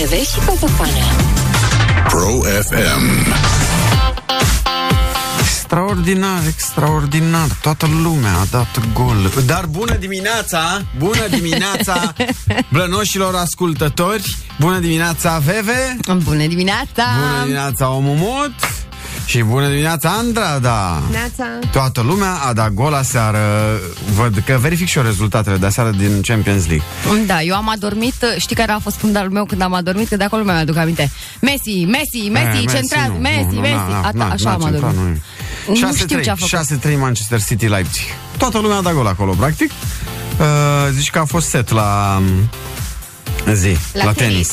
Veve și Coțofană. Pro FM. Extraordinar, extraordinar. Toată lumea a dat gol. Dar bună dimineața, bună dimineața blănoșilor ascultători. Bună dimineața, Veve. Bună dimineața! Bună dimineața, Omumut. Și bună dimineața, Andrada. Neața. Toată lumea a dat gol aseară. Văd că verific și eu rezultatele de aseară din Champions League. Da, eu am adormit, știi care a fost fundalul meu când am adormit? Că de acolo mi-am aduc aminte. Messi, Messi, Messi, Eh, centrează, nu, Messi, nu, nu, Messi. na, Ata- na, Așa na, am centrat, adormit. nu. Nu știu ce a făcut. 6-3 Manchester City Leipzig. Toată lumea a dat gol acolo, practic. Uh, zici că a fost set la um, zi, la, La la tenis. tenis.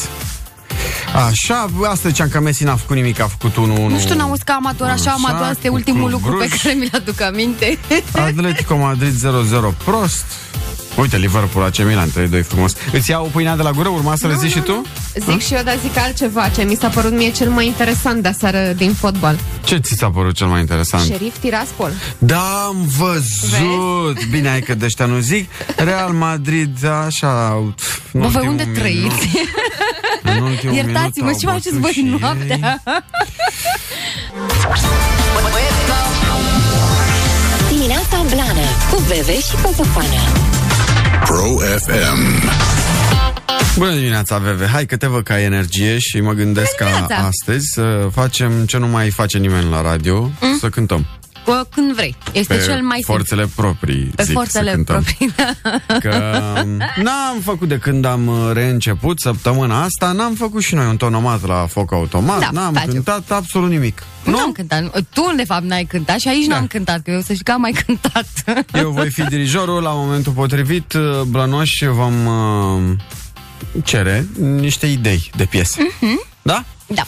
Așa, asta ziceam că Messi n-a făcut nimic, a făcut 1-1. Nu știu, n-am auzit că amator, așa Așa, amator, este cu ultimul Club lucru pe Bruj. care mi-l aduc aminte. Atletico Madrid 0-0 prost. Uite, Liverpool AC Milan 3-2 frumos. Îți iau pâinea de la gură? Urma să le zici și tu? Zic și eu, dar zic altceva Ce mi s-a părut mie cel mai interesant de aseară din fotbal Ce ți s-a părut cel mai interesant? Șerif Tiraspol Da, am văzut. Bine, ai că de ăștia nu zic. Real Madrid, așa... în Bă, voi ultimul unde minut- trăiți? în ultimul Iertați-mă, minut ce au faceți bătut voi și ei. noaptea? Dimineața Blană cu Veve și Coțofană. Pro FM. Bună dimineața, Veve. Hai că te văd că ai energie și mă gândesc ca dimineața. astăzi să facem ce nu mai face nimeni la radio, să cântăm. Bă, Când vrei. Este Pe cel mai simplu. forțele proprii, Pe zic, forțele să cântăm. proprii. da. Că um, n-am făcut de când am uh, reînceput săptămâna asta, n-am făcut și noi un tonomat la foc automat, Da, n-am facem. cântat absolut nimic. Nu am cântat. Tu, de fapt, n-ai cântat și aici Da. n-am cântat, că eu să știi că am mai cântat. Eu voi fi dirijorul la momentul potrivit, uh, Blănoș vom uh, cere niște idei de piese. Da? Da.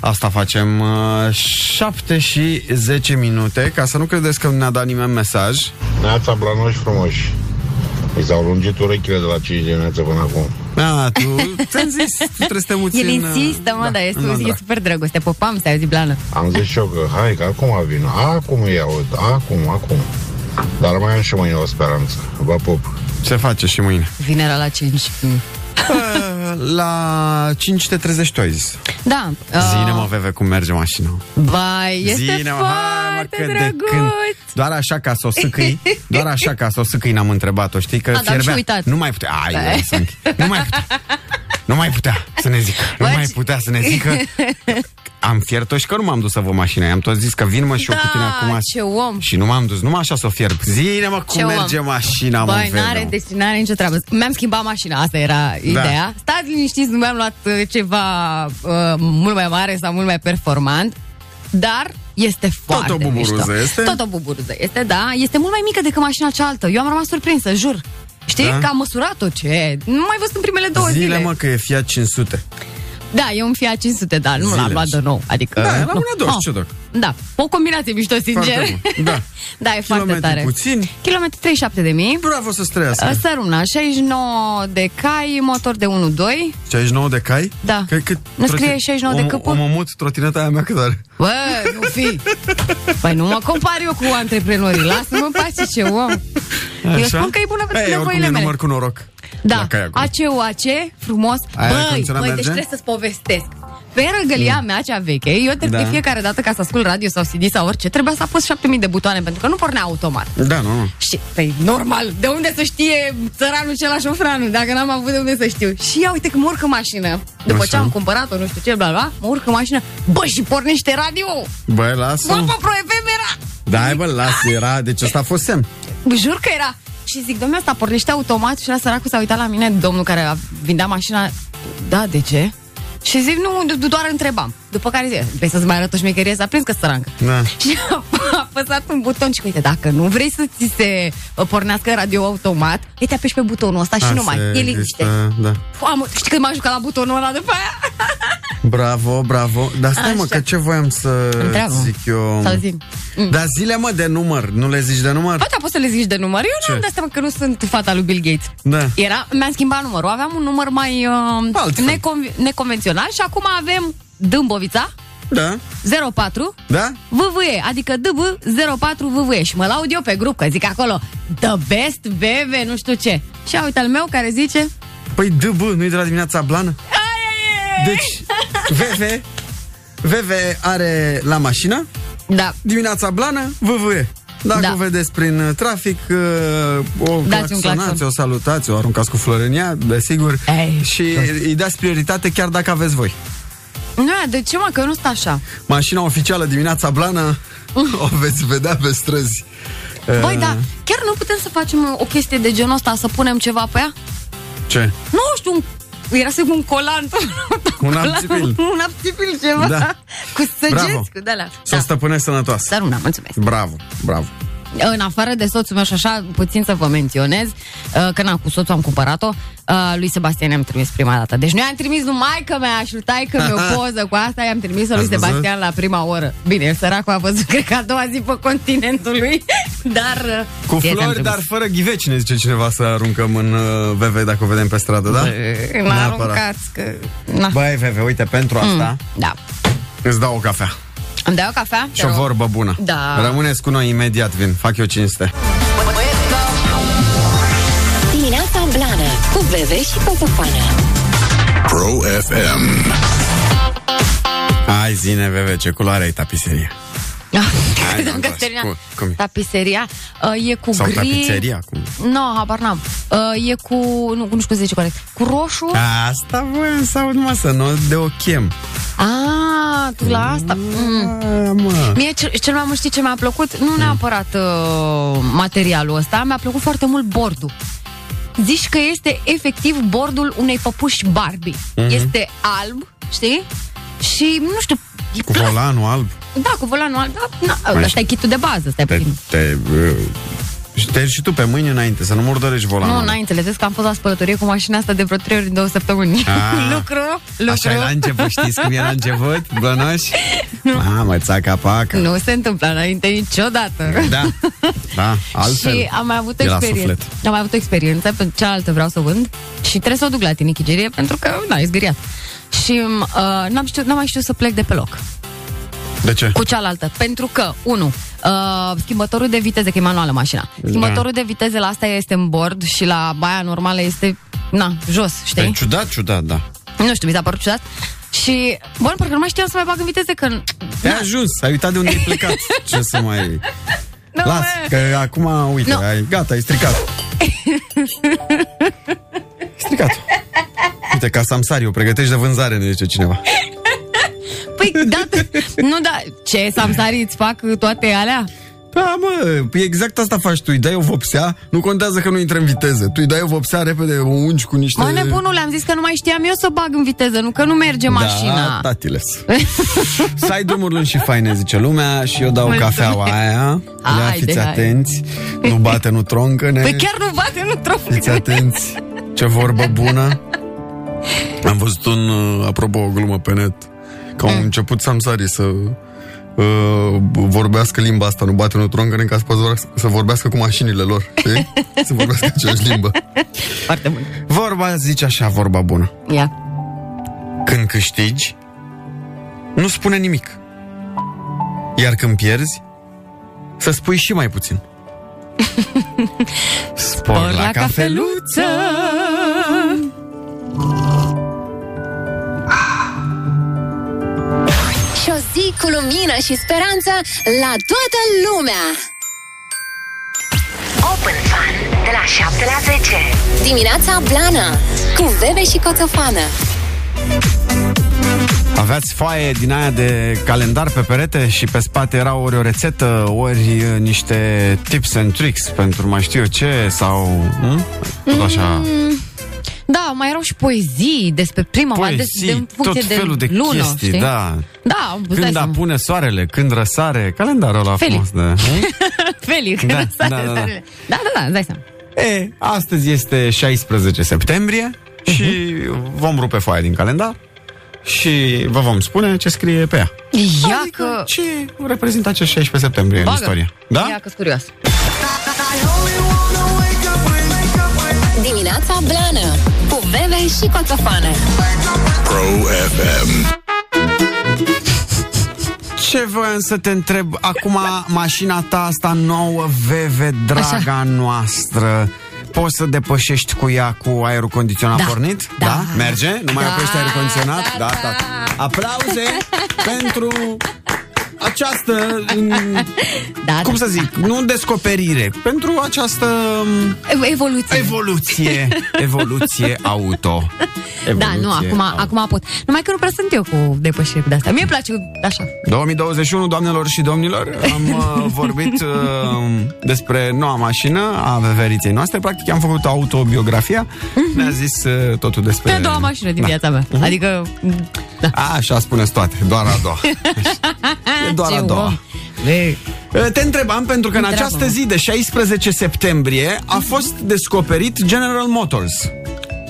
Asta facem uh, 7 și 10 minute, ca să nu credeți că nu ne-a dat nimeni mesaj. Neața Blanoși frumoși. Mi s-au lungit urechile de la 5 dimineața până acum. A, tu ți-am zis, tu trebuie să te muți El în, insistă, mă, da, dar este, în Londra. e super drăguț. Te popam, să auzi, Blană. Am zis și eu că hai, că acum vin. Acum îi aud. Acum, acum. Dar mai am și mâine o speranță. Vă pup. Se face și mâine. Vinerea la 5. Mm. Uh, La 5 te trezești tu, ai zis. Da. Zine mă, Veve, cum merge mașina. Vai, este Zine, mă, hai, mă, foarte că de drăguț. când Doar așa ca să o sâcâi Doar așa ca să o sâcâi n-am întrebat-o Știi că A, dar am și fierbea uitat. Nu mai putea Ai, eu să închid. Nu mai putea Nu mai putea să ne zică Nu Bă, mai ce- putea să ne zică Am fiert-o și că nu m-am dus să vă mașina I-am tot zis că vin mă și eu cu tine Da, acum ce om. Și nu m-am dus, numai așa să o fierb Zine mă cum Ce om. merge mașina mă, Băi, Veve, n-are, mă. deci n-are nicio treabă. Mi-am schimbat mașina, asta era ideea. Stați liniștiți, nu mi-am luat uh, ceva uh, mult mai mare sau mult mai performant, dar este foarte o buburuză mișto. este? Tot o buburuză este, da. Este mult mai mică decât mașina cealaltă. Eu am rămas surprinsă, jur. Știi? Da? Că am măsurat-o, ce? Nu mai văzut în primele două Zile zile. mă că e Fiat 500 Da, e un Fiat 500, dar nu l-am Zile. luat de nou. Adică, Da, la nu. mâna dos, Oh. ce doc? Da, o combinație mișto, sincer. Foarte bun, da. da, e foarte Kilometri tare. puțini. Kilometri 37 de mii. Bravo să străiască Săruna, 69 de cai, motor de 1.2. 69 de cai? Da. Că, cât Nu scrie troti- 69 de om- câmpuri? Omomut, trotineta aia mea cât are? Bă, nu fi! Păi nu mă compar eu cu antreprenorii, lasă-mă în pace ce om. Eu spun că e bună pentru Ei, oricum nevoile e mele. număr cu noroc Da, La cai acolo. ACUAC, frumos. Aia Băi, condiționat băi, deci merge? trebuie să-ți povestesc. Pe răgălia mea cea veche, eu trebuie Da. de fiecare dată ca să ascult radio sau CD sau orice, trebuia să apăs 7000 de butoane pentru că nu pornea automat. Da, nu, nu Și, păi, normal, de unde să știe țăranul cel la șofranul, dacă n-am avut de unde să știu. Și ia uite că mă urc în mașină, după Așa. ce am cumpărat-o, nu știu ce, bla, bla, mă urc în mașină, bă, și pornește radio! Băi, lasă Bă, pe Pro FM era! Da, hai, bă, lasă, era Deci ăsta a fost semn Jur că era. Și zic, domnule, asta pornește automat și la săracul s-a uitat la mine, domnul care a vindea mașina, da, de ce? Și zic, nu, do- doar întrebam. După care zic, vrei să-ți mai arăt o șmecherie, s-a prins că sărancă. Da. Și a apăsat un buton și uite, dacă nu vrei să ți se uh, pornească radio automat, îi te apeși pe butonul ăsta și Asta numai, e liniște. este- Da Am, știi când m-am jucat la butonul ăla după aia? Bravo, bravo Dar stai, mă, Așa. că ce voiam să Întreabă. zic eu Sau zi. Dar zile, mă, de număr Nu le zici de număr? Bă, da, poți să le zici de număr. Eu Ce? nu am dat seama că nu sunt fata lui Bill Gates. Da. Era, mi-am schimbat numărul. Aveam un număr mai uh, Altfel. necon- neconvențional și acum avem Dâmbovița Da, 04 da VVE, adică DB 04 VVE și mă laud eu pe grup că zic acolo The best BV, nu știu ce. Și ia uite al meu care zice Păi, DB, nu-i de la dimineața blană? Deci, VV, VV are la mașină, Da. dimineața blană, VV. Dacă Da. o vedeți prin uh, trafic, uh, o Dați un claxonați, claxon. o salutați, o aruncați cu florănia, desigur, Ei. și îi dați prioritate chiar dacă aveți voi. Nu, de ce mă, că eu nu sunt așa. Mașina oficială dimineața blană o veți vedea pe străzi. Băi, Uh, da, chiar nu putem să facem o chestie de genul ăsta, să punem ceva pe ea? Ce? Nu știu, un, era să un colant. Un apțipil. un apțipil ceva. Da. Cu Bravo. săgeți, cu de-alea. Să o stăpânești sănătoasă. Dar nu, mulțumesc. Bravo, bravo. În afară de soțul meu și așa, puțin să vă menționez, uh, că n-am cu soțul am cumpărat-o, uh, lui Sebastian i-am trimis prima dată. Deci noi am trimis lui maică mea și lui taică meu o poză cu asta, i-am trimis-o lui Ați văzut? Sebastian la prima oră. Bine, el săracul a văzut, cred că a doua zi pe continentul lui, dar... uh, Cu ție ți-am flori, trimis. dar fără ghiveci, ne zice cineva să aruncăm în uh, VV dacă o vedem pe stradă, da? Bă, N-a aruncați că... Na. Băi, VV, uite, pentru asta Da. îți dau o cafea Îmi dai o cafea? și o vorbă bună. Da. Rămâneți cu noi imediat, vin. Fac eu cinste. Dimineața Blană Cu Bebe și Coțofană Pro FM. Hai, zine, VV, ce culoare ai tapiseria? Hai, Credeam nu-mi că place. termina. Cum- cum e? Tapiseria uh, e cu Sau gri. tapiseria, cum? Nu, habar n-am. Uh, e cu, nu, nu știu cum se zice corect, cu roșu. Asta voiam să aud, mă, să nu de o chem. Ah, tu la asta. Mm. A, mă. Mie cel, cel mai mult știi ce mi-a plăcut? Nu neapărat uh, materialul ăsta, mi-a plăcut foarte mult bordul. Zici că este efectiv bordul unei păpuși Barbie. Mhm. Este alb, știi? Și, nu știu, e Cu plas- volanul alb. Da, cu volanul alb. Da, na, Mai ăsta e kitul de bază, stai Te, puțin. te, uh, și te și tu pe mâini înainte, să nu murdărești volanul. Nu, n-ai înțeles că am fost la spălătorie cu mașina asta de vreo trei ori în două săptămâni. Ah. lucru, lucru. Așa e la început, știți cum e la început? Blănoși? Mamă, țaca paca. Nu se întâmplă înainte niciodată. Da, da, altfel. Și am mai avut o E la experiență. suflet. Am mai avut o experiență, pe cealaltă vreau să o vând și trebuie să o duc la tinichigerie pentru că, na, e zgâriat. Și uh, n-am, știut, n-am mai știut să plec de pe loc De ce? cu cealaltă. Pentru că, unu, uh, schimbătorul de viteze, că e manuală mașina, schimbătorul de viteze la asta este în bord și la baia normală este, na, jos, știi? E ciudat, ciudat, da. Nu știu, mi s-a părut ciudat. Și, bun, parcă nu mai știam să mai bag în viteze, că... Ai ajuns, ai uitat de unde ai plecat. Ce să mai... Nu, Las, mă. că acum, uite, Nu. ai, gata, ai stricat. stricat. Uite, ca Samsariu, pregătești de vânzare, ne zice cineva. Păi, da, nu, da, ce, Samsari îți fac toate alea? Da, mă, păi exact asta faci tu, îi dai o vopsea, nu contează că nu intră în viteză. Tu îi dai o vopsea repede, o ungi cu niște... Mă, nebunule, am zis că nu mai știam eu să bag în viteză, nu că nu merge mașina. Da, tatiles. să ai drumuri lungi și faine, zice lumea, și eu dau Mulțumesc. cafeaua aia. Ia, Haide, fiți hai. atenți, nu bate, nu troncă-ne. Păi chiar nu bate, nu troc. Fiți atenți, ce vorbă bună. Am văzut un, uh, apropo, o glumă pe net, că Mm. au început samsarii să uh, vorbească limba asta, nu bate, nu troncă ca să, poată vorbească- să vorbească cu mașinile lor, știi? să vorbească aceeași limbă. Foarte bun. Vorba zice așa, vorba bună. Ia. Când câștigi, nu spune nimic. Iar când pierzi, să spui și mai puțin. Spor Or la cafeluță. Și zi cu lumină și speranță La toată lumea Open Fun de la 7 la 10. Dimineața Blană Cu Bebe și Coțofană Aveați foaie din aia de calendar pe perete și pe spate era ori o rețetă, ori uh, niște tips and tricks pentru mai știu eu ce sau... Hm? Tot așa... Da, mai erau și poezii despre prima oară, de, de, în Poezii, funcție tot de felul de lună, chestii, știi? da. Da, îți dai Când seama. apune soarele, când răsare, calendarul ăla Feli. frumos de... hm? Feli, Da, da, da, da, da. da, da, da, îți dai seama. E, astăzi este 16 septembrie și vom rupe foaia din calendar și vă vom spune ce scrie pe ea. Ia adică că... ce reprezintă acest 16 septembrie în istorie. Da? Ia că-s curios. Dimineața Blană Cu Bebe și Coțofană Pro FM. Ce voiam să te întreb Acum mașina ta asta nouă VV, draga Așa. noastră poți să depășești cu ea cu aerul condiționat Da. pornit? Da. Merge? Nu mai Da, oprești aerul condiționat? da, Da, da. da. Aplauze pentru această, m, Da, cum da. să zic, nu descoperire, pentru această m, E- Evoluție. evoluție, evoluție auto. Da, nu, Evoluție acum, auto. acum pot. Numai că nu prea sunt eu cu depășiri de astea. Mie îmi place așa. 2021, doamnelor și domnilor, am uh, vorbit uh, despre noua mașină a veveriței noastre. Practic am făcut autobiografia. Ne-a zis uh, totul despre... Pe a doua mașină din Da. viața mea. Adică, da. A, așa spuneți toate, doar a doua. E doar a Ce doua. om. Vei. Uh, Te întrebam pentru că în Întreabă-mă. această zi de 16 septembrie a fost descoperit General Motors.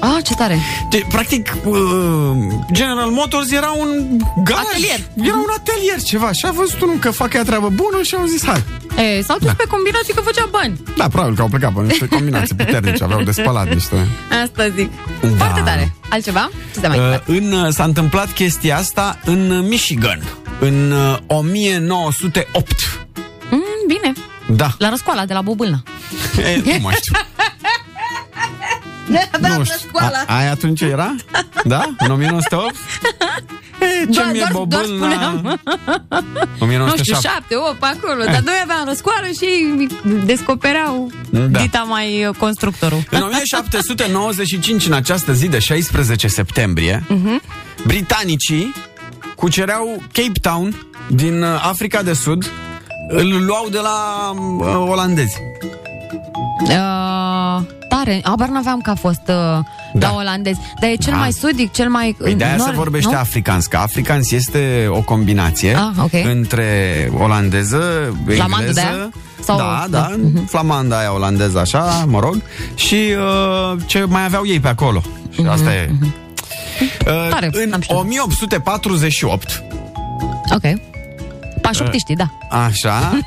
Ah, ce tare. De, practic, uh, General Motors era un garaj. Atelier. Era un atelier, ceva. Și a văzut unul că fac ea treabă bună și au zis, hai. E, s-au dus Da. pe combinații că făcea bani. Da, probabil că au plecat pe niște combinații puternice, aveau de spălat niște... Asta zic. Da. Foarte tare. Altceva? Ce se mai Uh, întâmplă? în, uh, s-a întâmplat chestia asta în Michigan, în uh, 1908. Mm, bine. Da. La răscoala de la Bobâlna. E, nu mai știu. nu știu. A, aia atunci era? Da? În 1908? E, ce Doar- mi-e doar- doar bobâlna? spuneam. 1907. Nu știu, șapte, opt, acolo. Dar noi aveam răscoală și ei descopereau Da. dita mai uh, constructorul. În 1795, în această zi de 16 septembrie, Mhm. britanicii cucereau Cape Town din uh, Africa de Sud, îl luau de la uh, olandezi. Uh, tare. Abar n-aveam că a fost uh, Da. la olandez. Dar e cel Da. mai sudic, cel mai... Păi de aia se nord, vorbește nu? africans, că africans este o combinație Ah, ok. între olandeză, Flamandă engleză, de aia? Sau- da, da. da, flamanda aia olandeză așa, mă rog, și uh, ce mai aveau ei pe acolo. Și asta e. Uh, Mhm, Tare, în n-am știut. 1848 Ok. Pașoptiștii, da. Așa,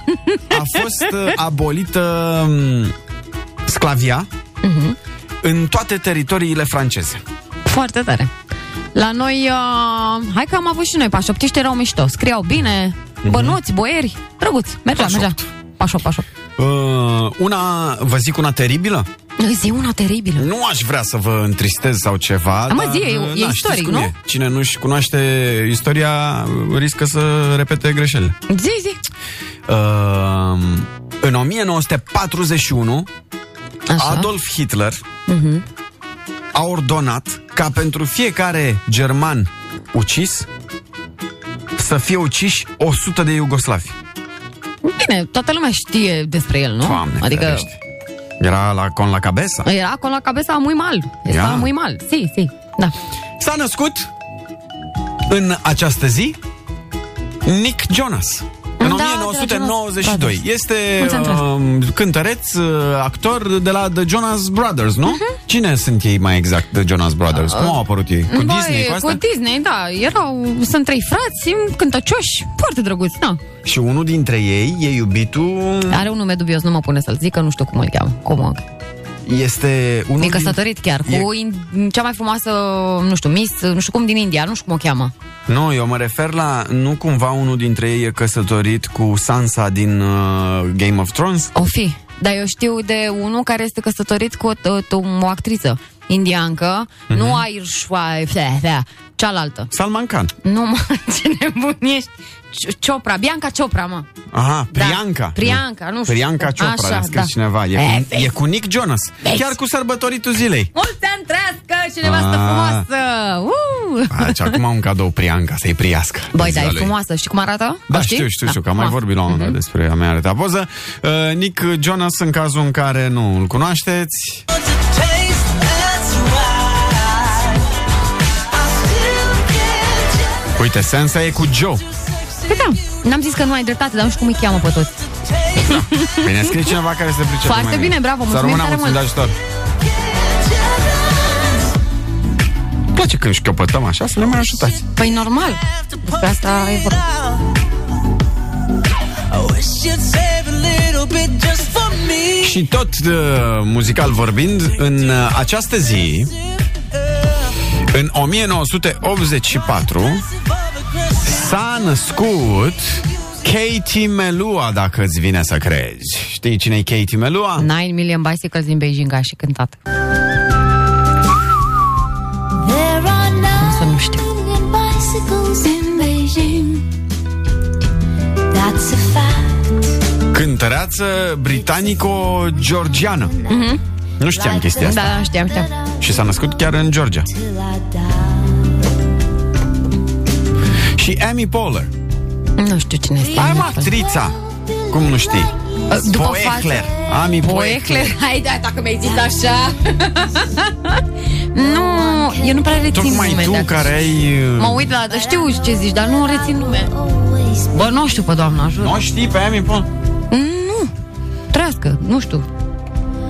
a fost uh, abolită um, sclavia Mhm. în toate teritoriile franceze. Foarte tare. La noi, uh, hai că am avut și noi pașoptiști, erau mișto. Scriau bine, bănuți, boieri, drăguț. Mergea, Pașopt. mergea. Pașop, pașop. Uh, una, vă zic una teribilă? Zi una teribilă. Nu aș vrea să vă întristez sau ceva, mă, dar, zi, e- e na, știți istoric, cum nu? E. Cine nu-și cunoaște istoria riscă să repete greșelile. Zi, zi. Uh, în 1941, Așa. Adolf Hitler Mhm. a ordonat ca pentru fiecare german ucis să fie uciși 100 de iugoslavi. Bine, toată lumea știe despre el, nu? Doamne, adică ferește. Era la con la cabeza. era acolo la cabeza muy mal. Era Ia. muy mal. Si, si. Da. S-a născut în această zi Nick Jonas. În Da, 1992. de la Jonas Este Mulți ani uh, cântăreț, uh, actor de la The Jonas Brothers, nu? Mhm. Cine sunt ei mai exact, The Jonas Brothers? Cum au apărut ei? Cu Băi, Disney, cu asta? Cu Disney, da. Erau, sunt trei frați, cântăcioși, foarte drăguți, da. Și unul dintre ei e iubitul... Are un nume dubios, nu mă pune să-l zic, că nu știu cum îl cheamă. Cum Este unul E din... căsătorit chiar, E- cu in, cea mai frumoasă, nu știu, Miss, nu știu cum din India, nu știu cum o cheamă. Nu, eu mă refer la... Nu cumva unul dintre ei e căsătorit cu Sansa din uh, Game of Thrones? O fi. Dar eu știu de unul care este căsătorit cu o, o, o actriță indiancă, Mhm. nu Airshwa, cealaltă. Salman Khan. Nu, mă, ce nebun ești. Cio- Ciopra, Bianca Ciopra, mă. Aha, Da. Priyanka. Priyanka, nu știu. Priyanka Chopra, Așa, le-a scris da. cineva. E, E, cu, vezi. e cu Nick Jonas. Vezi. Chiar cu sărbătoritul zilei. Mulți ani trăiască și nevastă Ah. frumoasă! Uh! Deci acum un cadou Priyanka, să-i priască. Băi, de da, ziua e lui. frumoasă. Știi cum arată? Da, O știți? știu, știu, știu, că am mai frumoasă. vorbit la un moment dat despre a mea arătat poză. Uh, Nick Jonas, în cazul în care nu îl cunoașteți, uite, Sensa e cu Joe. Păi da, n-am zis că nu ai dreptate, dar nu știu cum îi cheamă pe toți. Bine, scrie cineva care se pricepe Foarte mai bine, bravo, Să mulțumim rămână tare mulțumim de mult. ajutor. Îmi place când șchiopătăm așa, să ne mai ajutați. Păi normal, despre asta e vorba. Și tot uh, muzical vorbind, în uh, această zi, în 1984, s-a născut Katie Melua, dacă îți vine să crezi. Știi cine e Katie Melua? 9 Million Bicycles din Beijing a și cântat. Să nu știu. Cântăreață britanico-georgiană. Nu știam chestia asta. Da, știam, știam. Și s-a născut chiar în Georgia. Și Amy Poehler. Nu știu cine este. Ai mă, actrița. Cum nu știi? După Poehler. față. Amy Poehler. Poehler. Hai, da, dacă mi-ai zis așa. nu, eu nu prea rețin Tocmai nume tu de care actrițe. ai... uh, Mă uit la... Știu ce zici, dar nu rețin nume. Bă, nu știu pe doamna, jur. Nu știi pe Amy Poehler? Nu. Trească, nu știu.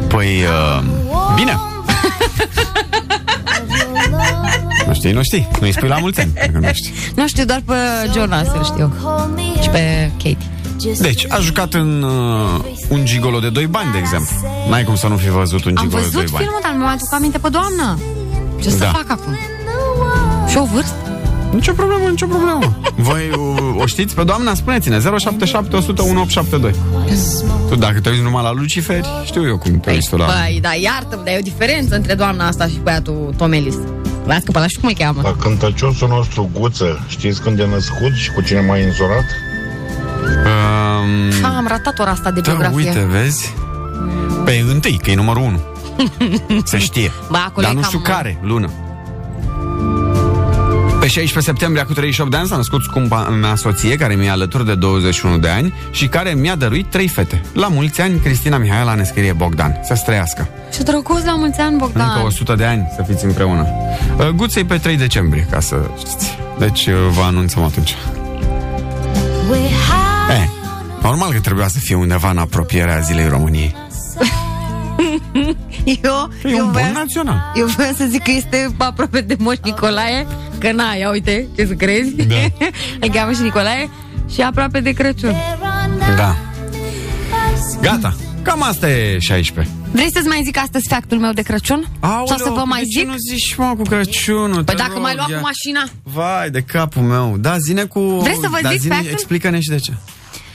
Păi, uh, bine. nu știi, nu știi. Nu-i spui la mulți ani, dacă nu știi. Nu știu, doar pe Jonas îl știu. Și pe Katie. Deci, a jucat în uh, un gigolo de 2 bani, de exemplu. N-ai cum să nu fi văzut un Am gigolo de 2 văzut bani. filmul, dar nu mi-am aduc aminte pe doamna. Ce să Da. fac acum? Și o vârstă? Nicio problemă, nicio problemă. Voi uh, o știți pe doamna? Spuneți-ne 077 100 1872. Tu dacă te uiți numai la Luciferi, știu eu cum te uiți tu la... Băi, da, iartă-mă, dar e o diferență între doamna asta și băiatul Tomelis. Lasă că pe ăla știu cum îl cheamă. La cântăciosul nostru Guță, știți când e născut și cu cine m-a înzurat? Um, Ah, am ratat ora asta de da, biografie. uite, vezi? Pe întâi, că e numărul 1. Se știe. Ba, acolo Dar e nu cam- știu care lună. Pe 16 septembrie, cu 38 de ani, s-a născut scumpa mea soție, care mi-e alături de 21 de ani și care mi-a dăruit trei fete. La mulți ani, Cristina Mihaela ne scrie Bogdan. Să străiască. Ce drăguț la mulți ani, Bogdan. Încă 100 de ani să fiți împreună. Uh, Guței pe 3 decembrie, ca să știți. Deci uh, vă anunțăm atunci. Eh, normal că trebuia să fie undeva în apropierea Zilei României. Eu, E eu, un bun voiam, național. eu voiam să zic că este aproape de Moș Nicolae, că na, ia uite, ce să crezi. Da. Îl cheamă și Nicolae și aproape de Crăciun. Da. Gata. Cam asta e 16. Vrei să-ți mai zic astăzi factul meu de Crăciun? Sau să vă mai de zic? ce nu zici, mă, cu Crăciunul? Păi te dacă rog, mai luat ia. cu mașina Vai, de capul meu. Da, zine cu... Vrei să vă da, zic zine, factul? Explică-ne și de ce.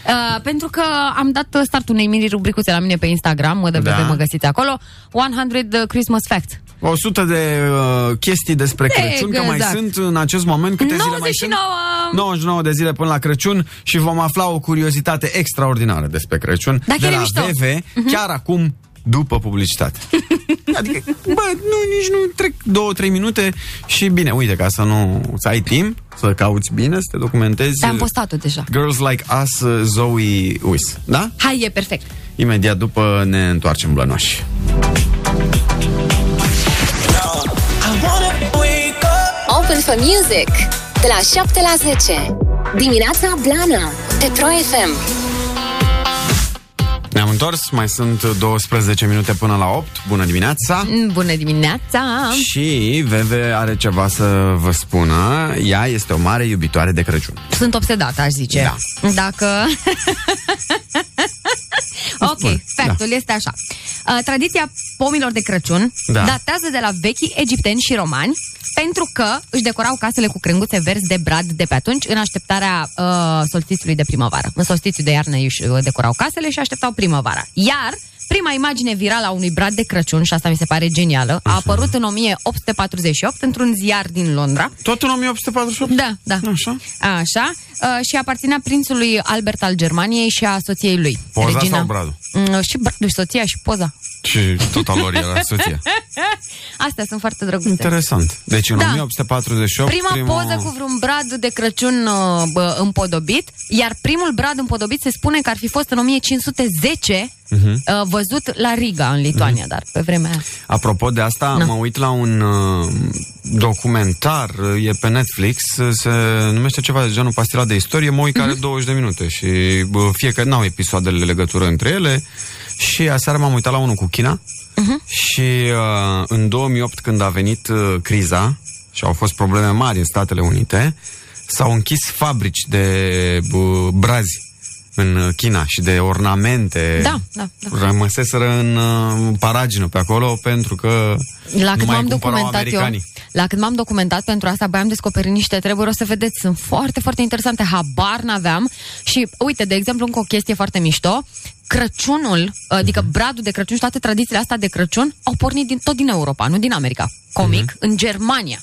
Uh, pentru că am dat start unei mini rubricuțe la mine pe Instagram, mă de Da. mă găsiți acolo, 100 Christmas Facts. 100 de uh, chestii despre Crăciun, că mai Exact. sunt în acest moment câte zile mai sunt? 99! 99 de zile până la Crăciun și vom afla o curiozitate extraordinară despre Crăciun Da, de chiar e la mișto. Mhm. VV, chiar acum după publicitate. adică, bă, nu, nici nu trec două, trei minute și bine, uite, ca să nu să ai timp, să cauți bine, să te documentezi. Te-am postat-o deja. Girls Like Us, uh, Zoe Uis, da? Hai, e perfect. Imediat după ne întoarcem blănoși. Open for Music de la 7 la 10. Dimineața Blana pe Pro FM. Ne-am întors, mai sunt 12 minute până la 8. Bună dimineața! Mm, Bună dimineața! Și Veve are ceva să vă spună. Ea este o mare iubitoare de Crăciun. Sunt obsedată, aș zice. Da. Dacă... ok, Spune, factul este așa. Uh, tradiția pomilor de Crăciun Da. datează de la vechii egipteni și romani pentru că își decorau casele cu crenguțe verzi de brad de pe atunci în așteptarea uh, solstițiului de primăvară. În solstițiul de iarnă își uh, decorau casele și așteptau primăvara. Iar prima imagine virală a unui brad de Crăciun, și asta mi se pare genială, a apărut în 1848 într-un ziar din Londra. Tot în 1848? Da, da. Așa. Așa. Uh, și aparținea prințului Albert al Germaniei și a soției lui. Poza sau bradul? Mm, și bradul, și soția și poza. Și tot al lor era soția. Astea sunt foarte drăguțe. Interesant. Deci în Da. 1848... Prima poză cu vreun brad de Crăciun uh, bă, împodobit, iar primul brad împodobit se spune că ar fi fost în 1510 Mhm. uh, văzut la Riga, în Lituania, dar pe vremea aia. Apropo de asta, Na. mă uit la un uh, documentar, uh, e pe Netflix, uh, se numește ceva de genul Pastila de istorie, mă uit care Mhm. 20 de minute și bă, fiecare n-au episoadele legătură între ele și aseară m-am uitat la unul cu China Mhm. și uh, în 2008 când a venit uh, criza și au fost probleme mari în Statele Unite, s-au închis fabrici de bă, brazi în China și de ornamente Da, da, da. rămăseseră în uh, paragină pe acolo pentru că La nu cât mai m-am cumpărau documentat eu, americanii. la cât m-am documentat pentru asta, băi, am descoperit niște treburi, o să vedeți, sunt foarte, foarte interesante, habar n-aveam și, uite, de exemplu, încă o chestie foarte mișto, Crăciunul, adică Mhm. bradul de Crăciun și toate tradițiile astea de Crăciun au pornit din, tot din Europa, nu din America. Comic, în Germania.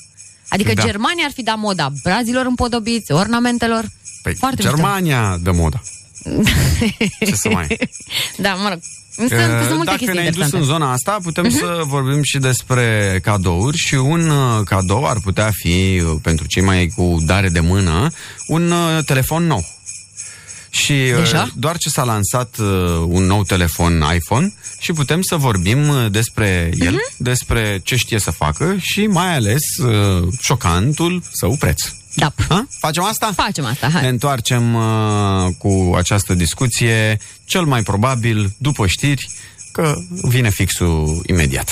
Adică Mhm. Da. Germania ar fi dat moda brazilor împodobiți, ornamentelor. Păi, foarte mișto. Germania dă moda. Ce să mai... Da, mă rog. Sunt, Uh, sunt multe Dacă chestii ne-ai dus interesante. în zona asta, putem să vorbim și despre cadouri și un uh, cadou ar putea fi, uh, pentru cei mai cu dare de mână, un uh, telefon nou. Și uh, Deja? doar ce s-a lansat uh, un nou telefon iPhone și putem să vorbim uh, despre el, despre ce știe să facă și mai ales uh, șocantul său preț. Da. Ha? Facem asta? Facem asta, hai. Ne întoarcem uh, cu această discuție, cel mai probabil după știri, că vine fixul imediat.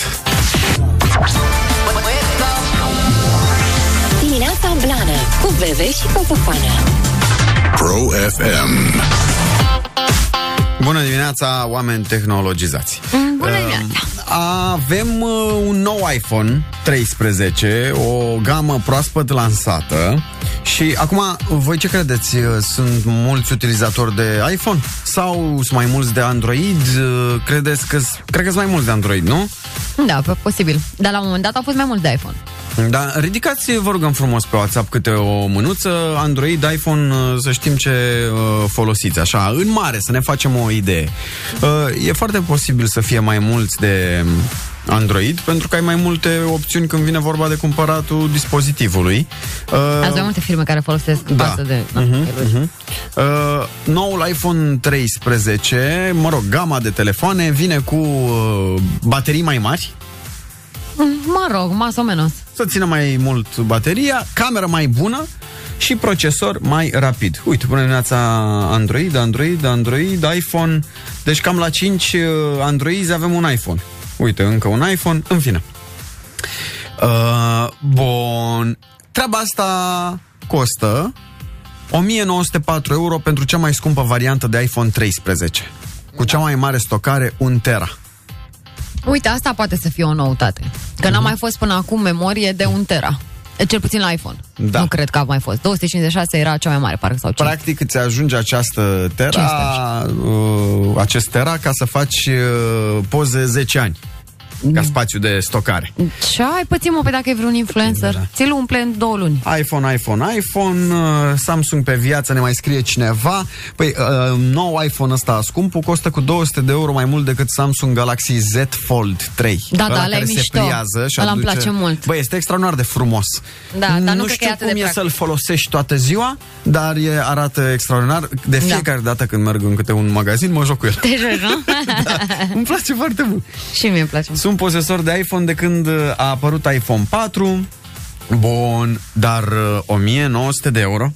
Dimineața Blană Cu Bebe și Coțofană Pro FM. Bună dimineața, oameni tehnologizați! Bună Uh, dimineața! Avem uh, un nou iPhone 13, o gamă proaspăt lansată și acum, voi ce credeți? Uh, Sunt mulți utilizatori de iPhone? Sau sunt mai mulți de Android? Uh, Credeți că cred că sunt mai mulți de Android, nu? Da, pe- posibil. Dar la un moment dat au fost mai mult de iPhone. Da, ridicați, vă rugăm frumos pe WhatsApp câte o mânuță, Android, iPhone, uh, să știm ce uh, folosiți, așa, în mare, să ne facem o idee. Uh, e foarte posibil să fie mai mulți de Android, pentru că ai mai multe opțiuni când vine vorba de cumpăratul dispozitivului. Uh, Azi mai multe firme care folosesc da. față de... Na, Mhm, e logic. mhm. Uh, noul iPhone 13, mă rog, gama de telefoane, vine cu uh, baterii mai mari, Mă rog, mas o menos. să țină mai mult bateria, cameră mai bună și procesor mai rapid. Uite, până dimineața Android, Android, Android, iPhone. Deci cam la 5 Android avem un iPhone. Uite, încă un iPhone, în fine. Uh, bun. Treaba asta costă 1904 euro pentru cea mai scumpă variantă de iPhone 13. Cu cea mai mare stocare, 1 tera. Uite, asta poate să fie o noutate. Că Mhm. n-a mai fost până acum memorie de un tera. E Cel puțin la iPhone. Da. Nu cred că a mai fost. 256 era cea mai mare, parcă sau ce. Practic îți ajunge această tera, uh, acest tera ca să faci uh, poze 10 ani. Ca spațiu de stocare. Ce ai pățit, mă, pe dacă e vreun influencer? Da. Ți-l umple în două luni. iPhone, iPhone, iPhone, uh, Samsung pe viață, ne mai scrie cineva. Păi, uh, nou iPhone ăsta scumpul costă cu 200 de euro mai mult decât Samsung Galaxy Z Fold 3. Da, da, Ăla ăla e care se mișto. pliază și Ăla îmi aduce... place mult. Băi, este extraordinar de frumos. Da, dar nu nu cred că știu e atât cum de e practic. să-l folosești toată ziua, dar e, arată extraordinar. De Da. fiecare dată când merg în câte un magazin, mă joc cu el. Te joci, nu? Îmi place foarte mult. Și mie îmi place. Sunt posesor de iPhone de când uh, a apărut iPhone 4. Bun, dar uh, 1900 de euro.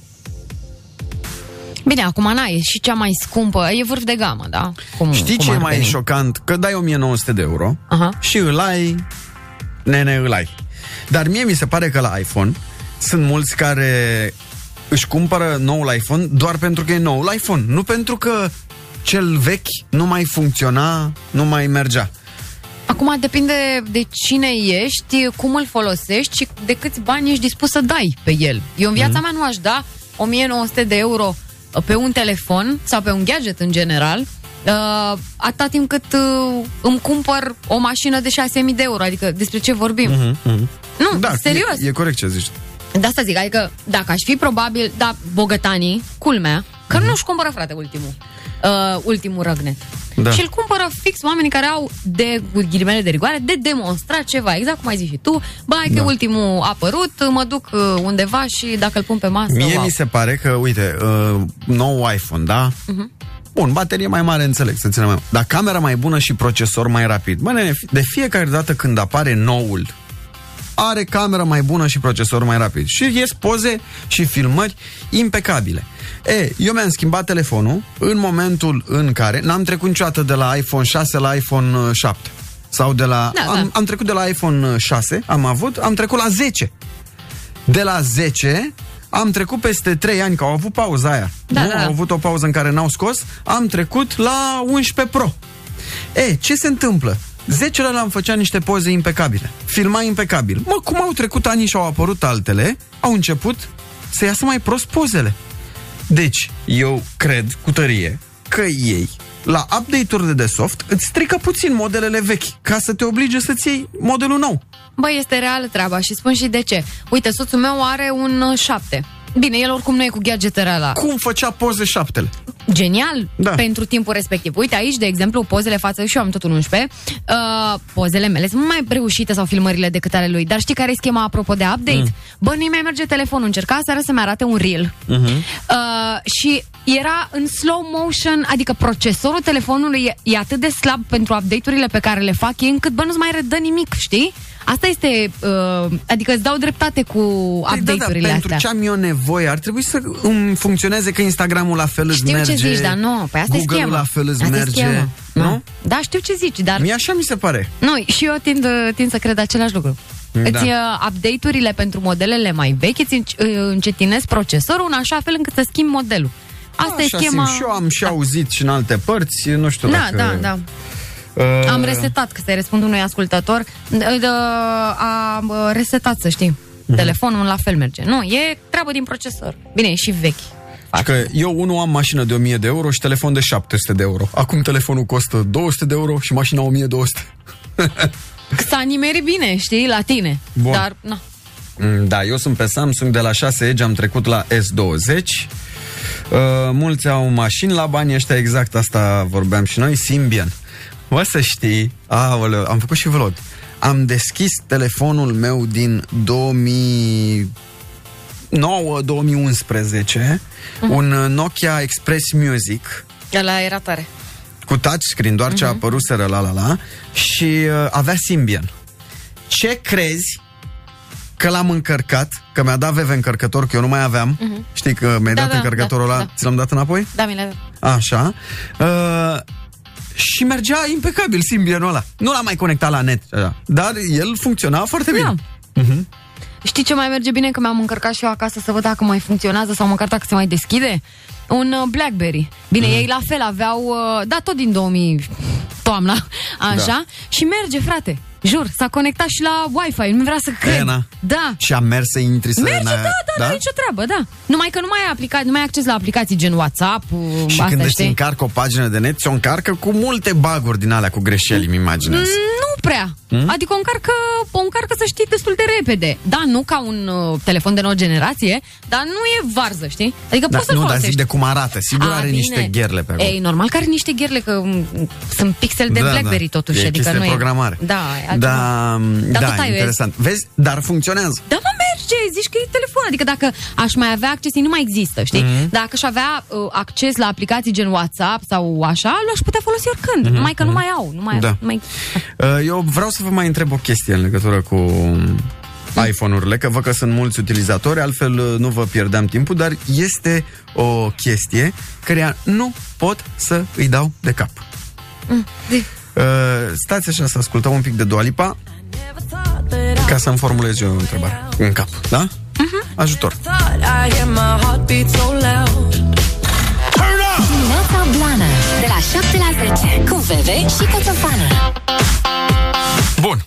Bine, acum n-ai, e și cea mai scumpă, e vârf de gamă, da? Cum, Știi cum ce e ar mai veni? șocant? Că dai 1900 de euro Aha. și îl ai, nene, îl ai. Dar mie mi se pare că la iPhone sunt mulți care își cumpără noul iPhone doar pentru că e noul iPhone, nu pentru că cel vechi nu mai funcționa, nu mai mergea. Acum depinde de cine ești, cum îl folosești și de câți bani ești dispus să dai pe el. Eu în viața mea nu aș da 1900 de euro uh, pe un telefon sau pe un gadget în general, uh, atâta timp cât uh, îmi cumpăr o mașină de 6000 de euro. Adică despre ce vorbim? Nu, Da, serios. E, e corect ce zici. De asta zic, adică dacă aș fi probabil, da, bogătanii, culmea, că Mhm. nu-și cumpără, frate, ultimul. Uh, ultimul răgnet. Da. Și îl cumpără fix oamenii care au de cu ghilimele de rigoare, de demonstrat ceva, exact cum ai zis și tu. Bă, hai că Da. ultimul a apărut, mă duc uh, undeva și dacă îl pun pe masă, Mie wow. mi se pare că, uite, uh, nou iPhone, da? Bun, baterie mai mare, înțeleg, să țină mai mult. Dar camera mai bună și procesor mai rapid. Bă, nene, de fiecare dată când apare noul, are camera mai bună și procesor mai rapid. Și ies poze și filmări impecabile. E, eu mi-am schimbat telefonul în momentul în care n-am trecut niciodată de la iPhone 6 la iPhone uh, 7. Sau de la... Da, am, da. am trecut de la iPhone 6, am avut, am trecut la 10. De la 10 Am trecut peste 3 ani, că au avut pauza aia. Da, nu? da. Au avut o pauză în care n-au scos. Am trecut la 11 Pro. E, ce se întâmplă? 10 ore am făcea niște poze impecabile. Filma impecabil. Mă, cum au trecut ani și au apărut altele, au început să iasă mai prost pozele. Deci, eu cred cu tărie că ei, la update-urile de soft, îți strică puțin modelele vechi, ca să te oblige să-ți iei modelul nou. Băi, este reală treaba și spun și de ce. Uite, soțul meu are un uh, 7. Bine, el oricum nu e cu gadgetele ăla. Cum făcea poze șaptele? Genial Da. pentru timpul respectiv. Uite aici, de exemplu, pozele față, și eu am tot un 11, uh, pozele mele sunt mai reușite sau filmările decât ale lui. Dar știi care e schema apropo de update? Mm. Bă, nu-i mai merge telefonul. Încerca seara să-mi arate un reel. Uh-huh. Uh, și era în slow motion, adică procesorul telefonului e, e atât de slab pentru update-urile pe care le fac ei, încât bă, nu-ți mai redă nimic, știi? Asta este, uh, adică îți dau dreptate cu Păi da, da, update-urile pentru astea. ce am eu nevoie? Ar trebui să îmi funcționeze că Instagramul la fel îți Știu merge. ce zici, dar nu, păi asta e Google-ul schema. la fel îți asta e merge. schema. Nu? Da, știu ce zici, dar... Mie așa mi se pare. Nu, și eu tind, tind să cred același lucru. Da. Îți uh, update-urile pentru modelele mai vechi îți înc- uh, încetinesc procesorul în așa fel încât să schimbi modelul. Asta Așa e schema... simt și eu am și auzit și în alte părți, nu știu Da, dacă... da, da. Uh, Am resetat, că să-i răspund unui ascultător. Uh, A uh, resetat, să știi. Mhm. Telefonul la fel merge. Nu, e treabă din procesor. Bine, e și vechi. Și că eu unul am mașină de 1000 de euro și telefon de 700 de euro. Acum telefonul costă 200 de euro și mașina 1200. S-a nimerit bine, știi, la tine. Bun. Dar, na, Mm, Da, eu sunt pe Samsung, de la 6 Edge am trecut la S20. Uh, mulți au mașini la bani ăștia, exact asta vorbeam și noi, Symbian. Vă să știi, aoleu, am făcut și vlog. Am deschis telefonul meu din 2009-2011, un uh, Nokia Express Music, ăla era tare. cu touchscreen, doar ce a apăruseră la la la și uh, avea Symbian. Ce crezi că l-am încărcat, că mi-a dat VV încărcător, că eu nu mai aveam. Știi că mi-ai Da, dat da, încărcătorul da, ăla, da. ți l-am dat înapoi? Da, mi le Așa. Uh, și mergea impecabil Symbianul ăla. Nu l-am mai conectat la net, așa. dar el funcționa foarte bine. Da. Știi ce mai merge bine? Că mi-am încărcat și eu acasă să văd dacă mai funcționează sau măcar dacă se mai deschide. Un uh, Blackberry. Bine, Mhm. ei la fel aveau, uh, da, tot din 2000 toamna, așa, Da. și merge, frate. Jur, s-a conectat și la Wi-Fi, nu vrea să cred. Ena. Da. Și am mers să intri să... Merge, da, n-ai- da, da, nicio treabă, da. Numai că nu mai ai, aplica- nu mai ai acces la aplicații gen WhatsApp, uh, Și astea, când îți știi? încarcă o pagină de net, ți-o încarcă cu multe baguri din alea, cu greșeli, îmi imaginez. Nu prea. Hmm? Adică o încarcă, o încarcă să știi destul de repede. Da, nu ca un uh, telefon de nouă generație, dar nu e varză, știi? Adică Da, poți să-l nu, dar folosești. zic de cum arată. Sigur A, are bine. niște gherle pe acolo. Ei, normal că are niște gherle, că mm, sunt pixel de Da, Blackberry da. totuși. E adică chestie nu e... programare. Da, e altceva. Da, Dar da, tot iOS. interesant. Vezi? Dar funcționează. Da, mă, merge, zici că e telefon. Adică dacă aș mai avea acces, ei nu mai există, știi? Mhm. Mm-hmm. Dacă aș avea uh, acces la aplicații gen WhatsApp sau așa, l-aș putea folosi oricând. Mhm, Numai că nu mai au. Nu mai, Da. nu mai... Uh, Eu vreau să vă mai întreb o chestie în legătură cu iPhone-urile, că văd că sunt mulți utilizatori, altfel uh, nu vă pierdeam timpul, dar este o chestie care nu pot să îi dau de cap. zi. Uh, stați așa să ascultăm un pic de Dua Lipa ca să-mi formulez eu o întrebare în cap, da? Ajutor. Dimineața Blană De la 7 la 10 Cu Veve și Coțofană Bun.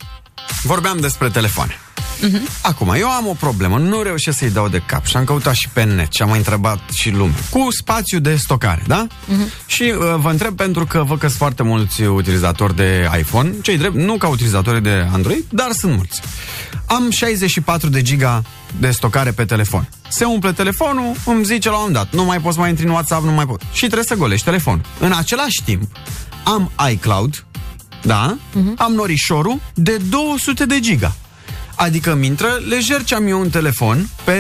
Vorbeam despre telefoane. Acum, eu am o problemă, nu reușesc să-i dau de cap și am căutat și pe net și am mai întrebat și lume. Cu spațiu de stocare, da? Și uh, vă întreb pentru că văd că sunt foarte mulți utilizatori de iPhone, cei drept, nu ca utilizatori de Android, dar sunt mulți. Am 64 de giga de stocare pe telefon. Se umple telefonul, îmi zice la un moment dat, nu mai poți mai intri în WhatsApp, nu mai pot. Și trebuie să golești telefonul. În același timp, am iCloud, da? Am norișorul de 200 de giga. Adică îmi intră lejer ce am eu un telefon pe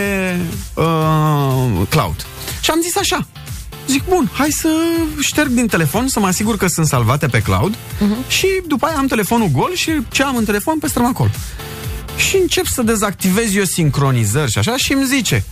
uh, cloud. Și am zis așa. Zic, bun, hai să șterg din telefon, să mă asigur că sunt salvate pe cloud și după aia am telefonul gol și ce am în telefon păstrăm acolo. Și încep să dezactivez eu sincronizări și așa și îmi zice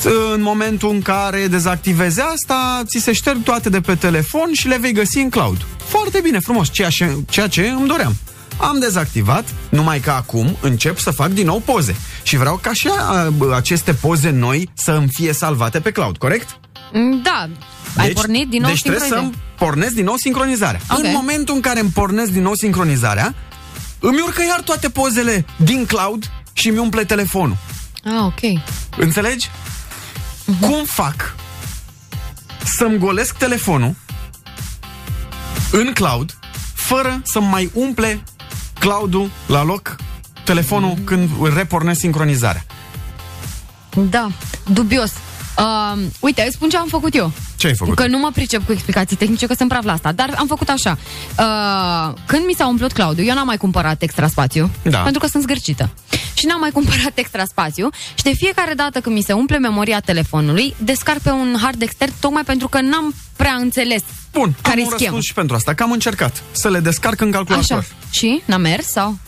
"S- în momentul în care dezactivezi asta, ți se șterg toate de pe telefon și le vei găsi în cloud. Foarte bine, frumos, ceea ce, ceea ce îmi doream. Am dezactivat, numai că acum încep să fac din nou poze. Și și vreau ca și a, aceste poze noi să îmi fie salvate pe cloud, corect? Mm, Da, ai pornit din nou deci trebuie să sincronizarea. pornesc din nou sincronizarea. Ok. În momentul în care îmi pornesc din nou sincronizarea, îmi urcă iar toate pozele din cloud și mi umple telefonul. Ah, ok. Înțelegi? Mhm. Cum fac să-mi golesc telefonul în cloud fără să mai umple cloud-ul la loc telefonul Mhm. când repornesc sincronizarea? Da, dubios. Uh, uite, îți spun ce am făcut eu. Ce ai făcut? Că nu mă pricep cu explicații tehnice, că sunt praf la asta. Dar am făcut așa. Uh, când mi s-a umplut cloud eu n-am mai cumpărat extra spațiu. Da. Pentru că sunt zgârcită. Și n-am mai cumpărat extra spațiu. Și de fiecare dată când mi se umple memoria telefonului, descarc pe un hard extern, tocmai pentru că n-am prea înțeles Bun, care am un e schema. răspuns și pentru asta, că am încercat să le descarc în calculator. Așa. Și? N-a mers sau?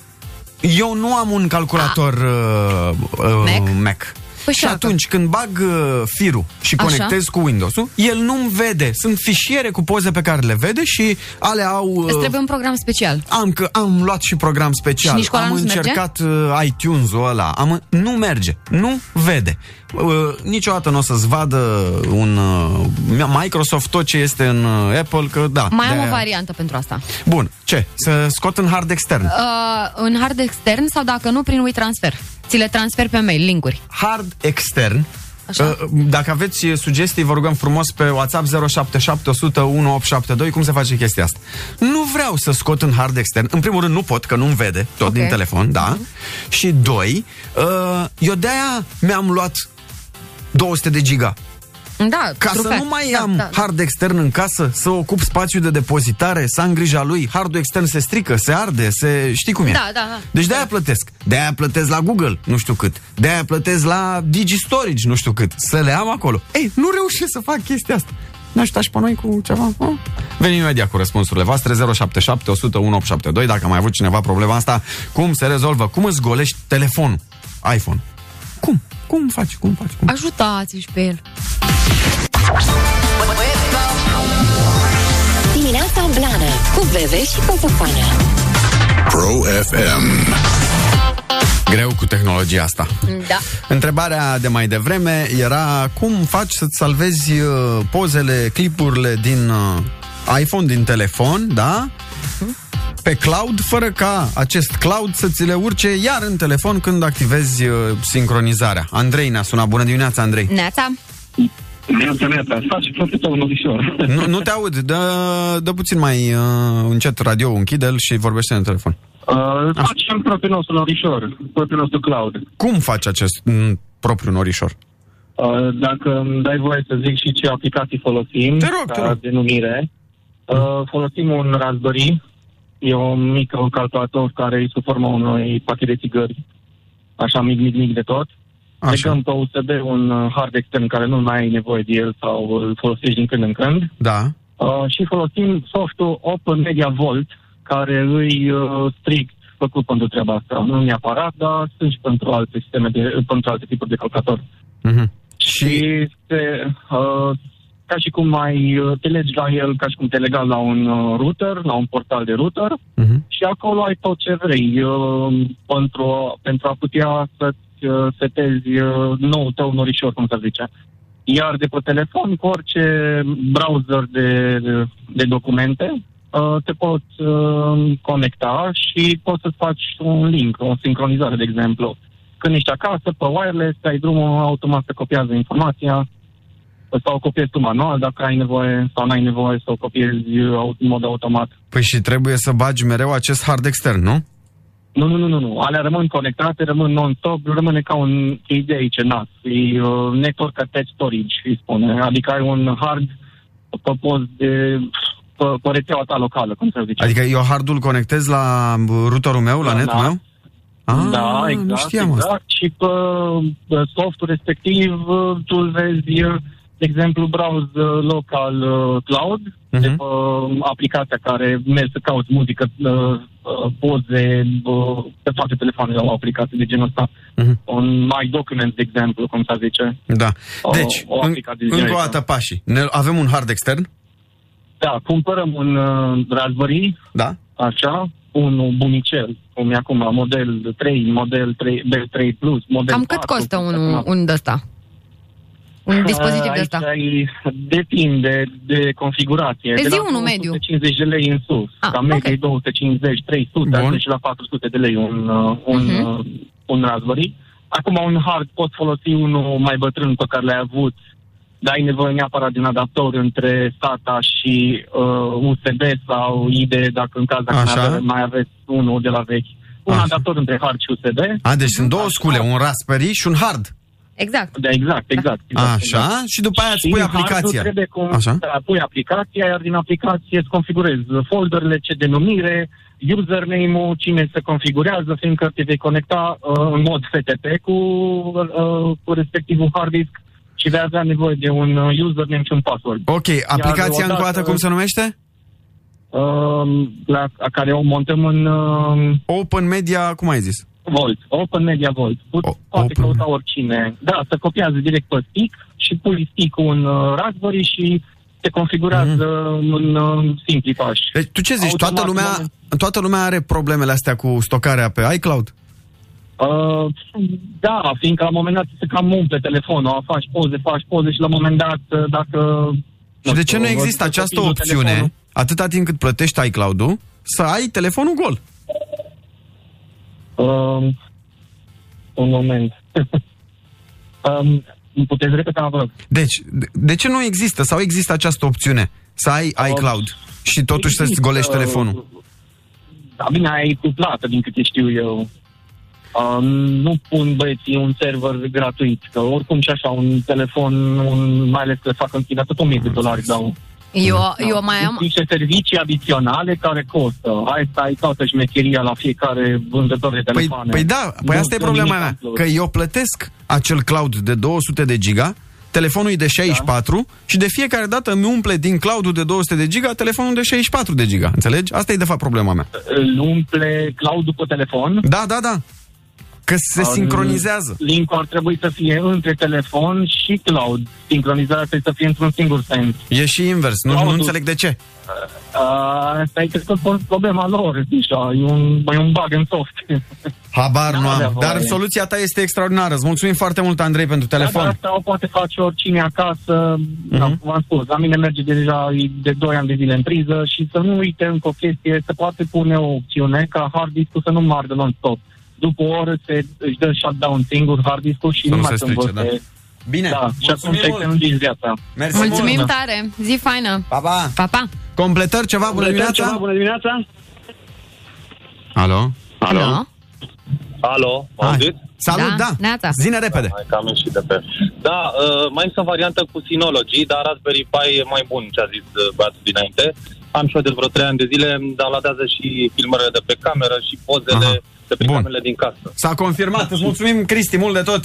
Eu nu am un calculator uh, uh, Mac? Mac. Păi și și atunci când bag uh, firul și Așa. conectez cu Windows-ul, el nu-mi vede. Sunt fișiere cu poze pe care le vede și ale au... Uh, Îți trebuie un program special. am, că, am luat și program special. Și nici cu ăla am nu-ți merge? încercat uh, iTunes-ul ăla. Am, nu merge. Nu vede. Uh, niciodată nu o să-ți vadă un uh, Microsoft tot ce este în uh, Apple, că da. Mai am de-aia- o variantă pentru asta. Bun, ce? Să scot în hard extern. Uh, în hard extern sau dacă nu, prin WeTransfer. Ți le transfer pe mail, linkuri. hard extern. Așa. Uh, Dacă aveți sugestii, vă rugăm frumos pe WhatsApp 077 100 1872 cum se face chestia asta. Nu vreau să scot în hard extern. În primul rând nu pot, că nu-mi vede tot Ok. din telefon, da. Și doi, uh, eu de-aia mi-am luat 200 de giga. Da, Ca trufat. să nu mai da, am da. hard extern în casă, să ocup spațiu de depozitare, să am grija lui, hardul extern se strică, se arde, se... știi cum e? Da, da, da. Deci de-aia plătesc. De-aia plătesc la Google, nu știu cât. De-aia plătesc la Digistorage, nu știu cât. Să le am acolo. Ei, nu reușesc să fac chestia asta. Ne ajutați și pe noi cu ceva? Oh? Venim imediat cu răspunsurile voastre 077 100 1872 Dacă a mai avut cineva problema asta Cum se rezolvă? Cum îți golești telefonul? iPhone Cum? Cum faci? Cum faci? Cum? Ajutați-l și pe el. Dimineața Blană Cu Bebe și Coțofană Pro FM. Greu cu tehnologia asta Da. Întrebarea de mai devreme era cum faci să-ți salvezi uh, pozele, clipurile din uh, iPhone, din telefon, da? Pe cloud, fără ca acest cloud să ți le urce iar în telefon când activezi uh, sincronizarea. Andrei ne-a sunat. Bună dimineața, Andrei. Neața? Neața, neața, faci foarte tău un ofișor. Nu, nu te aud. Dă, dă puțin mai uh, încet radio, închide-l și vorbește în telefon. Uh, facem propriul nostru norișor, propriul nostru cloud. Cum faci acest m, propriu norișor? Uh, dacă îmi dai voie să zic și ce aplicații folosim Te rog, ca te rog. denumire, uh, folosim un Raspberry, e un mic calculator care e sub formă unui pachet de țigări, așa mic, mic, mic de tot. Așa. Legăm pe USB un uh, hard extern care nu mai ai nevoie de el sau îl folosești din când în când. Da. Uh, și folosim softul Open Media Vault, care îi uh, strict făcut pentru treaba asta. Nu neapărat, dar sunt și pentru alte sisteme, de, pentru alte tipuri de calculator. Mhm. Și este uh, ca și cum mai uh, te legi la el, ca și cum te lega la un uh, router, la un portal de router Mhm. și acolo ai tot ce vrei uh, pentru, pentru a putea să-ți uh, setezi uh, nou tău norișor, cum să zice. Iar de pe telefon, cu orice browser de, de documente, uh, te poți uh, conecta și poți să faci un link, o sincronizare, de exemplu. Când ești acasă, pe wireless, ai drumul automat să copiază informația, sau o copiezi tu manual dacă ai nevoie sau n-ai nevoie să o copiezi uh, în mod automat. Păi și trebuie să bagi mereu acest hard extern, nu? Nu, nu, nu, nu, nu. Alea rămân conectate, rămân non-stop, rămâne ca un idee aici, NAS. E uh, network attached storage, îi spune. Adică ai un hard pe post de pe, pe rețeaua ta locală, cum să zice. Adică eu hardul conectez la uh, routerul meu, la Da, netul da. meu? Ah, da, exact, nu știam exact. asta. Și pe, pe softul respectiv uh, tu îl vezi, uh, de exemplu, browse uh, local uh, cloud, Mhm. de pe uh, aplicația care mergi să cauți muzică, uh, uh, poze, uh, pe toate telefoanele au o aplicație de genul ăsta. Mhm. Un My Document, de exemplu, cum se zice. Da. O- Deci, o în, aplicație de încă o genul dată pașii. Ne, avem un hard extern? Da, cumpărăm un uh, Raspberry, Da. așa, unul bunicel, cum e acum, model 3, model 3, B3+, Plus, model Cam cât 4, costă cum se unul, acum. un de ăsta? Un dispozitiv de Aici ăsta. ai- depinde de configurație. Zi de la unul mediu. 250 de lei în sus. Ah, ca medie ok. 250, 300, Bun. ajunge și la 400 de lei un, uh, un, Mhm. uh, un Raspberry. Acum un hard poți folosi unul mai bătrân pe care l-ai avut, dar ai nevoie neapărat de un adaptor între SATA și uh, USB sau ID, dacă în caz dacă Așa. mai, ave- mai aveți unul de la vechi. Un Așa. adaptor între hard și USB. A, deci sunt două scule, un Raspberry și un hard. Exact. Da, exact, exact. exact Așa, exact. și după aia îți Și pui hardul aplicația. Trebuie cum, Așa. Da, pui aplicația, iar din aplicație îți configurezi folderele, ce denumire, username-ul, cine se configurează, fiindcă te vei conecta uh, în mod FTP cu, uh, cu respectivul hard disk și vei avea nevoie de un uh, username și un password. Ok, aplicația încă o odată- dată cum se numește? Uh, la, la care o montăm în uh, Open Media, cum ai zis? Volt, Open Media Volt. Put, O- poate Open. căuta oricine. Da, se copiază direct pe stick și pui stick-ul în uh, Raspberry și se configurează Mhm. în uh, simpli pași. Deci, tu ce zici? Automat, Toată lumea, moment. toată lumea are problemele astea cu stocarea pe iCloud? Uh, da, fiindcă la un moment dat se cam umple telefonul, faci poze, faci poze și la un moment dat uh, dacă... Și de ce nu știu, există vă- această copilul opțiune, telefonul, atâta timp cât plătești iCloud-ul, să ai telefonul gol? Uh, un moment. um, puteți repeta, vă rog. Deci, de- de ce nu există sau există această opțiune? Să ai iCloud și totuși să-ți Există, golești telefonul. Da, bine, ai cu plată, din câte știu eu. Uh, nu pun băieții un server gratuit, că oricum și așa un telefon, un, mai ales că le fac în China, tot 1000 de dolari dau. Eu, Mhm. eu mai am... Sunt niște servicii adiționale care costă. Hai să ai toată șmecheria la fiecare vânzător de Păi, telefoane. păi da, păi Nu asta e dă problema nimic mea. în plus. Că eu plătesc acel cloud de 200 de giga, telefonul e de 64 Da. și de fiecare dată îmi umple din cloud-ul de 200 de giga telefonul de 64 de giga. Înțelegi? Asta e de fapt problema mea. Îl umple cloud-ul pe telefon. Da, da, da. Că se Al- sincronizează. Linkul ar trebui să fie între telefon și cloud. Sincronizarea trebuie să fie într-un singur sens. E și invers. Nu, nu Cloud-ul- înțeleg de ce. Uh, asta e cred că problema lor, deja, e un, e un bug în soft. Habar nu N-avea am. voie. Dar soluția ta este extraordinară. Îți mulțumim foarte mult, Andrei, pentru telefon. Dar asta o poate face oricine acasă, uh-huh. da, cum v-am spus, la mine merge deja de 2 ani de zile în priză și să nu uite încă o chestie, se poate pune o opțiune ca hard disk să nu meargă non-stop. După o oră se, își dă shutdown singur hard disk și Să nu nu mai se se strice, învățe. Bine. Da, și atunci Mulțumim ai mult. prelungit viața. Mersi Mulțumim mult. tare! Zi faină! Pa, pa. Pa, pa! Completări ceva? Bună dimineața. bună dimineața! Alo? Alo? Alo, mă Hai. auziți? Salut, Da, da. neața. Zine repede. Hai că am ieșit de pe... Da, uh, mai este o variantă cu Synology, dar Raspberry Pi e mai bun, ce a zis uh, băiatul dinainte. Am și eu de vreo 3 ani de zile, îmi downloadează și filmările de pe cameră și pozele Aha. de pe Bun. camerele din casă. S-a confirmat. Îți mulțumim, Cristi, mult de tot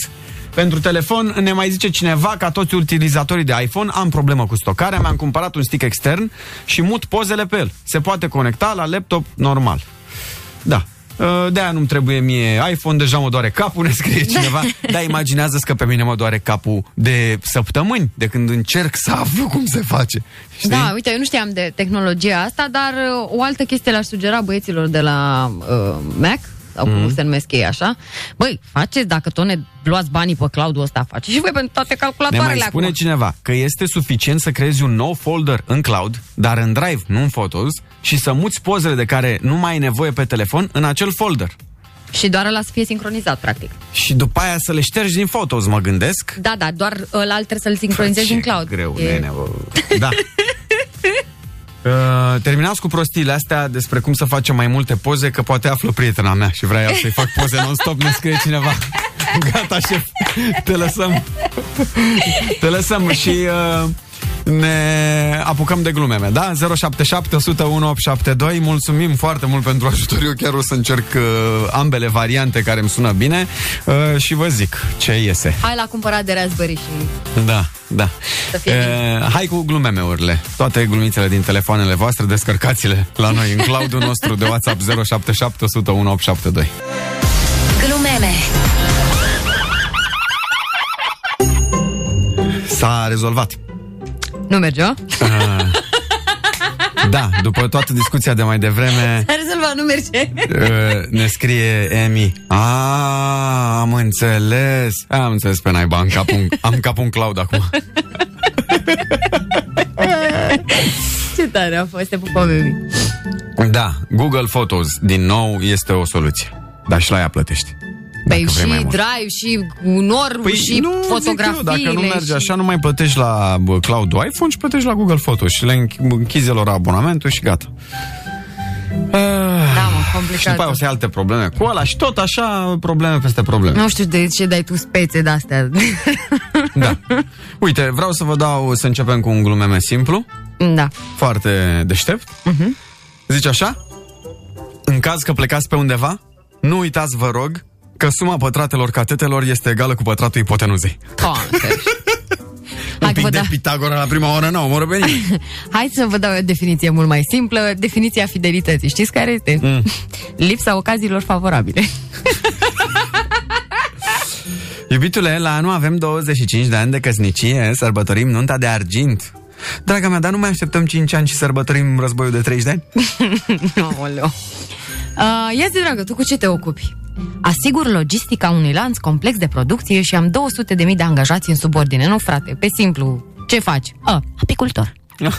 pentru telefon. Ne mai zice cineva, ca toți utilizatorii de iPhone, am problemă cu stocarea, mi-am cumpărat un stick extern și mut pozele pe el. Se poate conecta la laptop normal. Da. Uh, De-aia nu-mi trebuie mie iPhone, deja mă doare capul, ne scrie cineva. Dar imaginează că pe mine mă doare capul de săptămâni, de când încerc să aflu cum se face. Știi? Da, uite, eu nu știam de tehnologia asta, dar uh, o altă chestie le-aș sugera băieților de la uh, Mac, sau cum Mhm. se numesc ei așa. Băi, faceți, dacă tot ne luați banii pe cloud-ul ăsta, faceți și voi pentru toate Ne calculatoarele mai spune acum. cineva că este suficient să creezi un nou folder în cloud, dar în Drive, nu în Photos, și să muți pozele de care nu mai ai nevoie pe telefon în acel folder. Și doar ăla să fie sincronizat, practic. Și după aia să le ștergi din Photos, mă gândesc. Da, da, doar ăla trebuie să-l sincronizezi Ce în cloud. greu, E- nene, bă. Da. Uh, terminați cu prostiile astea despre cum să facem mai multe poze, că poate află prietena mea și vrea ea să-i fac poze non-stop, ne scrie cineva. Gata, șef, te lăsăm. Te lăsăm și uh, ne apucăm de glumeme, da? 077 101 872 Mulțumim foarte mult pentru ajutor Eu chiar o să încerc uh, ambele variante care îmi sună bine uh, Și vă zic ce iese Hai la cumpărat de Raspberry și... da, da. Să fie E, hai cu glumemeurile. Toate glumițele din telefoanele voastre, descărcați-le la noi în cloudul nostru de WhatsApp 077 101 872. Glumeme S-a rezolvat. Nu merge, o? Da, după toată discuția de mai devreme, S-a rezolvat, nu merge. uh, ne scrie Emi. A, am înțeles. Am înțeles pe naiba, am capul, în- am capul în cloud acum. Ce tare a fost, te pupăm, Emi. Da, Google Photos, din nou, este o soluție. Dar și la ea plătești. Păi Dacă vrei mai și mult. drive, și unor, Păi și nu, fotografii. zic eu, dacă nu merge așa, nu mai plătești la bă, cloud iPhone și plătești la Google Photos și le înch- închizi lor abonamentul și gata. Da, mă, Și complicat. după aia o să ai alte probleme cu ăla și tot așa probleme peste probleme. Nu știu de ce dai tu spețe de-astea. Da. Uite, vreau să vă dau să începem cu un glumeme simplu, da. foarte deștept. Mhm. Zice așa? În caz că plecați pe undeva, nu uitați, vă rog, că suma pătratelor catetelor este egală cu pătratul ipotenuzei. Contești. Un Hai, că pic vă de da. Pitagora la prima oră nu omoră pe nimeni. Hai să vă dau o definiție mult mai simplă. Definiția fidelității. Știți care este? Mm. Lipsa ocaziilor favorabile. Iubitule, la anul avem 25 de ani de căsnicie, sărbătorim nunta de argint. Draga mea, dar nu mai așteptăm 5 ani și sărbătorim războiul de 30 de ani? Aoleu. Uh, ia zi, dragă, tu cu ce te ocupi? Asigur logistica unui lanț complex de producție și am 200.000 de angajați în subordine. Nu, frate, pe simplu. Ce faci? A, apicultor.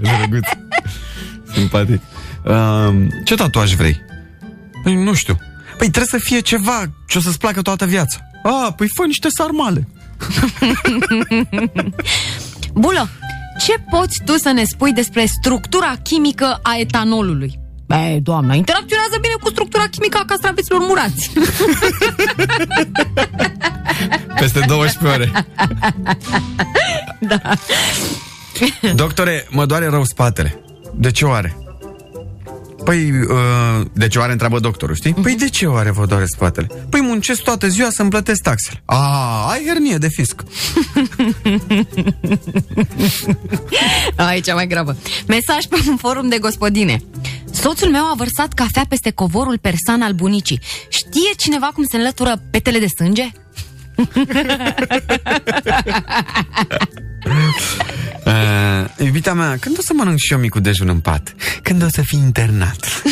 Drăguț. Simpatic. Uh, ce tatuaj vrei? Păi nu știu. Păi trebuie să fie ceva ce o să-ți placă toată viața. A, păi fă niște sarmale. Bulă, ce poți tu să ne spui despre structura chimică a etanolului? Băi, doamna, interacționează bine cu structura chimică a castraveților murați. Peste 12 ore. da. Doctore, mă doare rău spatele. De ce oare? Păi, uh, de ce oare întreabă doctorul, știi? Păi de ce oare vă doare spatele? Păi muncesc toată ziua să-mi plătesc taxele. A, ai hernie de fisc. Aici mai gravă. Mesaj pe un forum de gospodine. Soțul meu a vărsat cafea peste covorul persan al bunicii. Știe cineva cum se înlătură petele de sânge? Uh, iubita mea, când o să mănânc și eu micul dejun în pat? Când o să fii internat?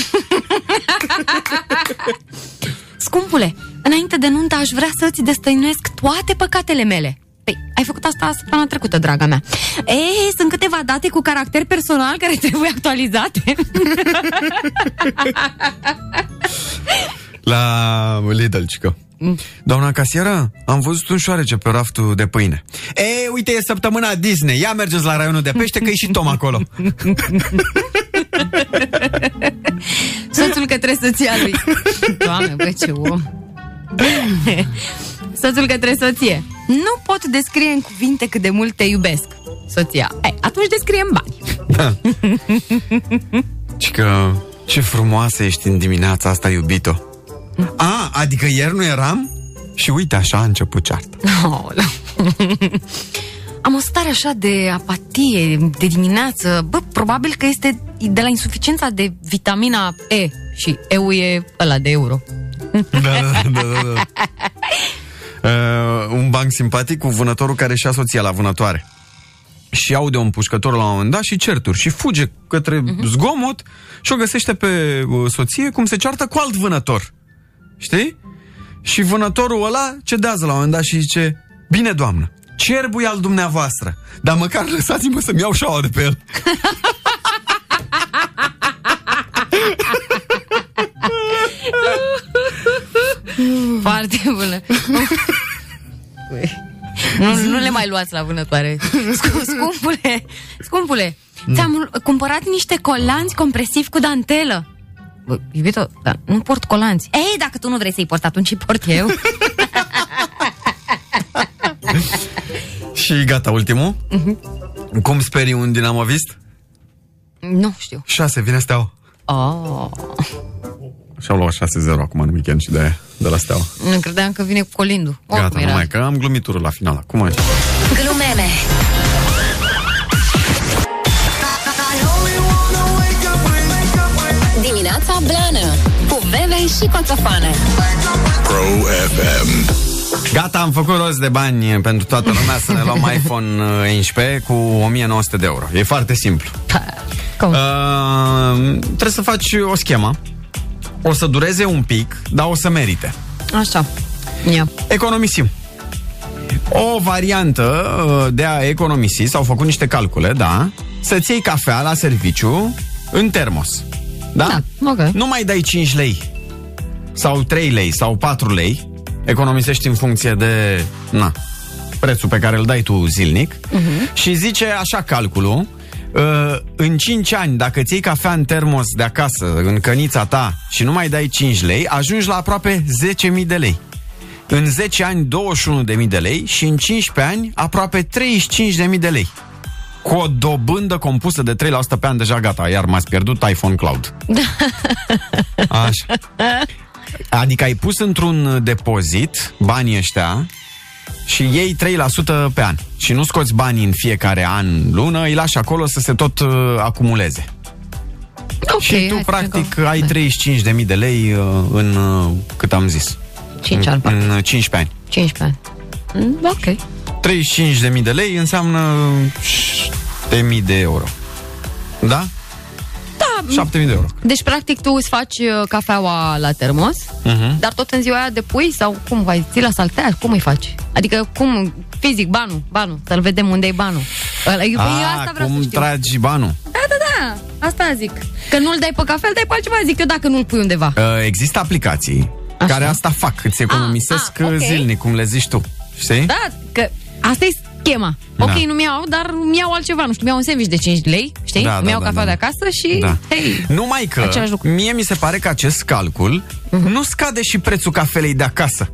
Scumpule, înainte de nuntă aș vrea să-ți destăinuiesc toate păcatele mele. Păi, ai făcut asta săptămâna trecută, draga mea. Ei, sunt câteva date cu caracter personal care trebuie actualizate. La Lidl, cică. Doamna casieră, am văzut un șoarece pe raftul de pâine. E, uite, e săptămâna Disney. Ia mergeți la raionul de pește, că e și Tom acolo. Soțul către soția lui. Doamne, bă, ce om. Soțul către soție. Nu pot descrie în cuvinte cât de mult te iubesc. Soția. Ei, atunci descrie în bani. Și că ce frumoasă ești în dimineața asta, iubito. A, adică ieri nu eram? Și uite, așa a început ceartă. Aoleu. Am o stare așa de apatie de dimineață. Bă, probabil că este de la insuficiența de vitamina E. Și EU e ăla de euro. Da, da, da, da, da. Uh, un banc simpatic cu vânătorul care și-a soția la vânătoare. Și aude un pușcător la un moment dat și certuri și fuge către uh-huh. zgomot și o găsește pe uh, soție cum se ceartă cu alt vânător. Știi? Și vânătorul ăla cedează la un moment dat și zice Bine, doamnă, cerbul e al dumneavoastră, dar măcar lăsați-mă să-mi iau șaua de pe el. Foarte bună. nu, nu le mai luați la vânătoare. Scu- Scumpule, scumpule, ți-am cumpărat niște colanți compresivi cu dantelă. Bă, iubito, dar nu port colanți. Ei, dacă tu nu vrei să-i porți, atunci îi port eu. Și gata, ultimul. Uh-huh. Cum sperii un dinamovist? nu știu. 6, vine steaua. Oh. Și-au luat 6-0 acum în weekend și de, aia, de la steaua. Nu credeam că vine cu colindu. Gata, Oricum era. numai că am glumitură la final. Cum ai? Glumeme Dimineața Blană Cu Bebe și Coțofană Pro FM Gata, am făcut rost de bani pentru toată lumea să ne luăm iPhone 11 cu 1900 de euro. E foarte simplu. Cum? Uh, trebuie să faci o schemă. O să dureze un pic, dar o să merite. Așa. Ia. Economisim. O variantă uh, de a economisi, s-au făcut niște calcule, da, să-ți iei cafea la serviciu în termos. Da? Da, ok. Nu mai dai 5 lei sau 3 lei sau 4 lei, economisești în funcție de na, prețul pe care îl dai tu zilnic uh-huh. și zice așa calculul, uh, în 5 ani, dacă ți iei cafea în termos de acasă, în cănița ta și nu mai dai 5 lei, ajungi la aproape 10.000 de lei. În 10 ani 21.000 de lei și în 15 ani aproape 35.000 de lei. Cu o dobândă compusă de 3% pe an deja gata, iar m-ați pierdut iPhone Cloud. Așa. Adică ai pus într-un depozit banii ăștia și iei 3% pe an. Și nu scoți banii în fiecare an, lună, îi lași acolo să se tot uh, acumuleze. Ok, și tu, hai să practic, vedem. ai 35.000 de lei uh, în, uh, cât am zis, 5 ani, în, parcă. în uh, 15 ani. 15 ani. Mm, Ok. 35.000 de lei înseamnă 7.000 de euro. Da? Da. 7.000 de euro. Deci, practic, tu îți faci uh, cafeaua la termos, Mhm. dar tot în ziua aia depui sau cum vai? Ții la salteaș? Cum îi faci? Adică, cum, fizic, banul, banul, să-l vedem unde e banul. Ăla- Eu, păi, asta A, vreau cum să știu. tragi banul? Da, da, da, asta zic. Că nu-l dai pe cafea, îl dai pe altceva, zic eu dacă nu-l pui undeva. Uh, există aplicații Așa. care asta fac, îți economisesc Ah, ah, ok. zilnic, cum le zici tu. Știi? Da, că asta e schema. Da. Ok, nu mi-au, dar mi-au altceva, nu știu, mi-au un sandwich de 5 lei, știi? Da, da, mi-au da, cafea da. de acasă și, Da. hei, Numai că Același lucru. Mhm. mie mi se pare că acest calcul nu scade și prețul cafelei de acasă.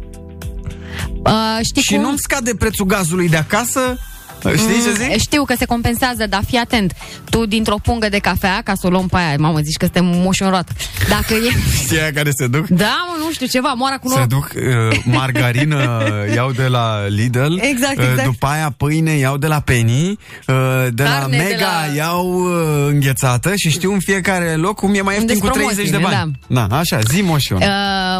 uh, știi și cum? nu scade prețul gazului de acasă. Știi ce zic? Mm, Știu că se compensează, dar fii atent. Tu dintr-o pungă de cafea, ca să o luăm pe aia, mamă, zici că suntem moși în roată. Dacă e... Știi aia care se duc? Da, mă, nu știu, ceva, moara cu Se noroc. duc uh, margarină iau de la Lidl Exact, uh, exact. După aia pâine iau de la Penny uh, De la Carne de Mega la- iau uh, înghețată Și știu în fiecare loc cum e mai ieftin Unde-s cu 30 de promoțiile, bani Da, așa, zi moșion Uh,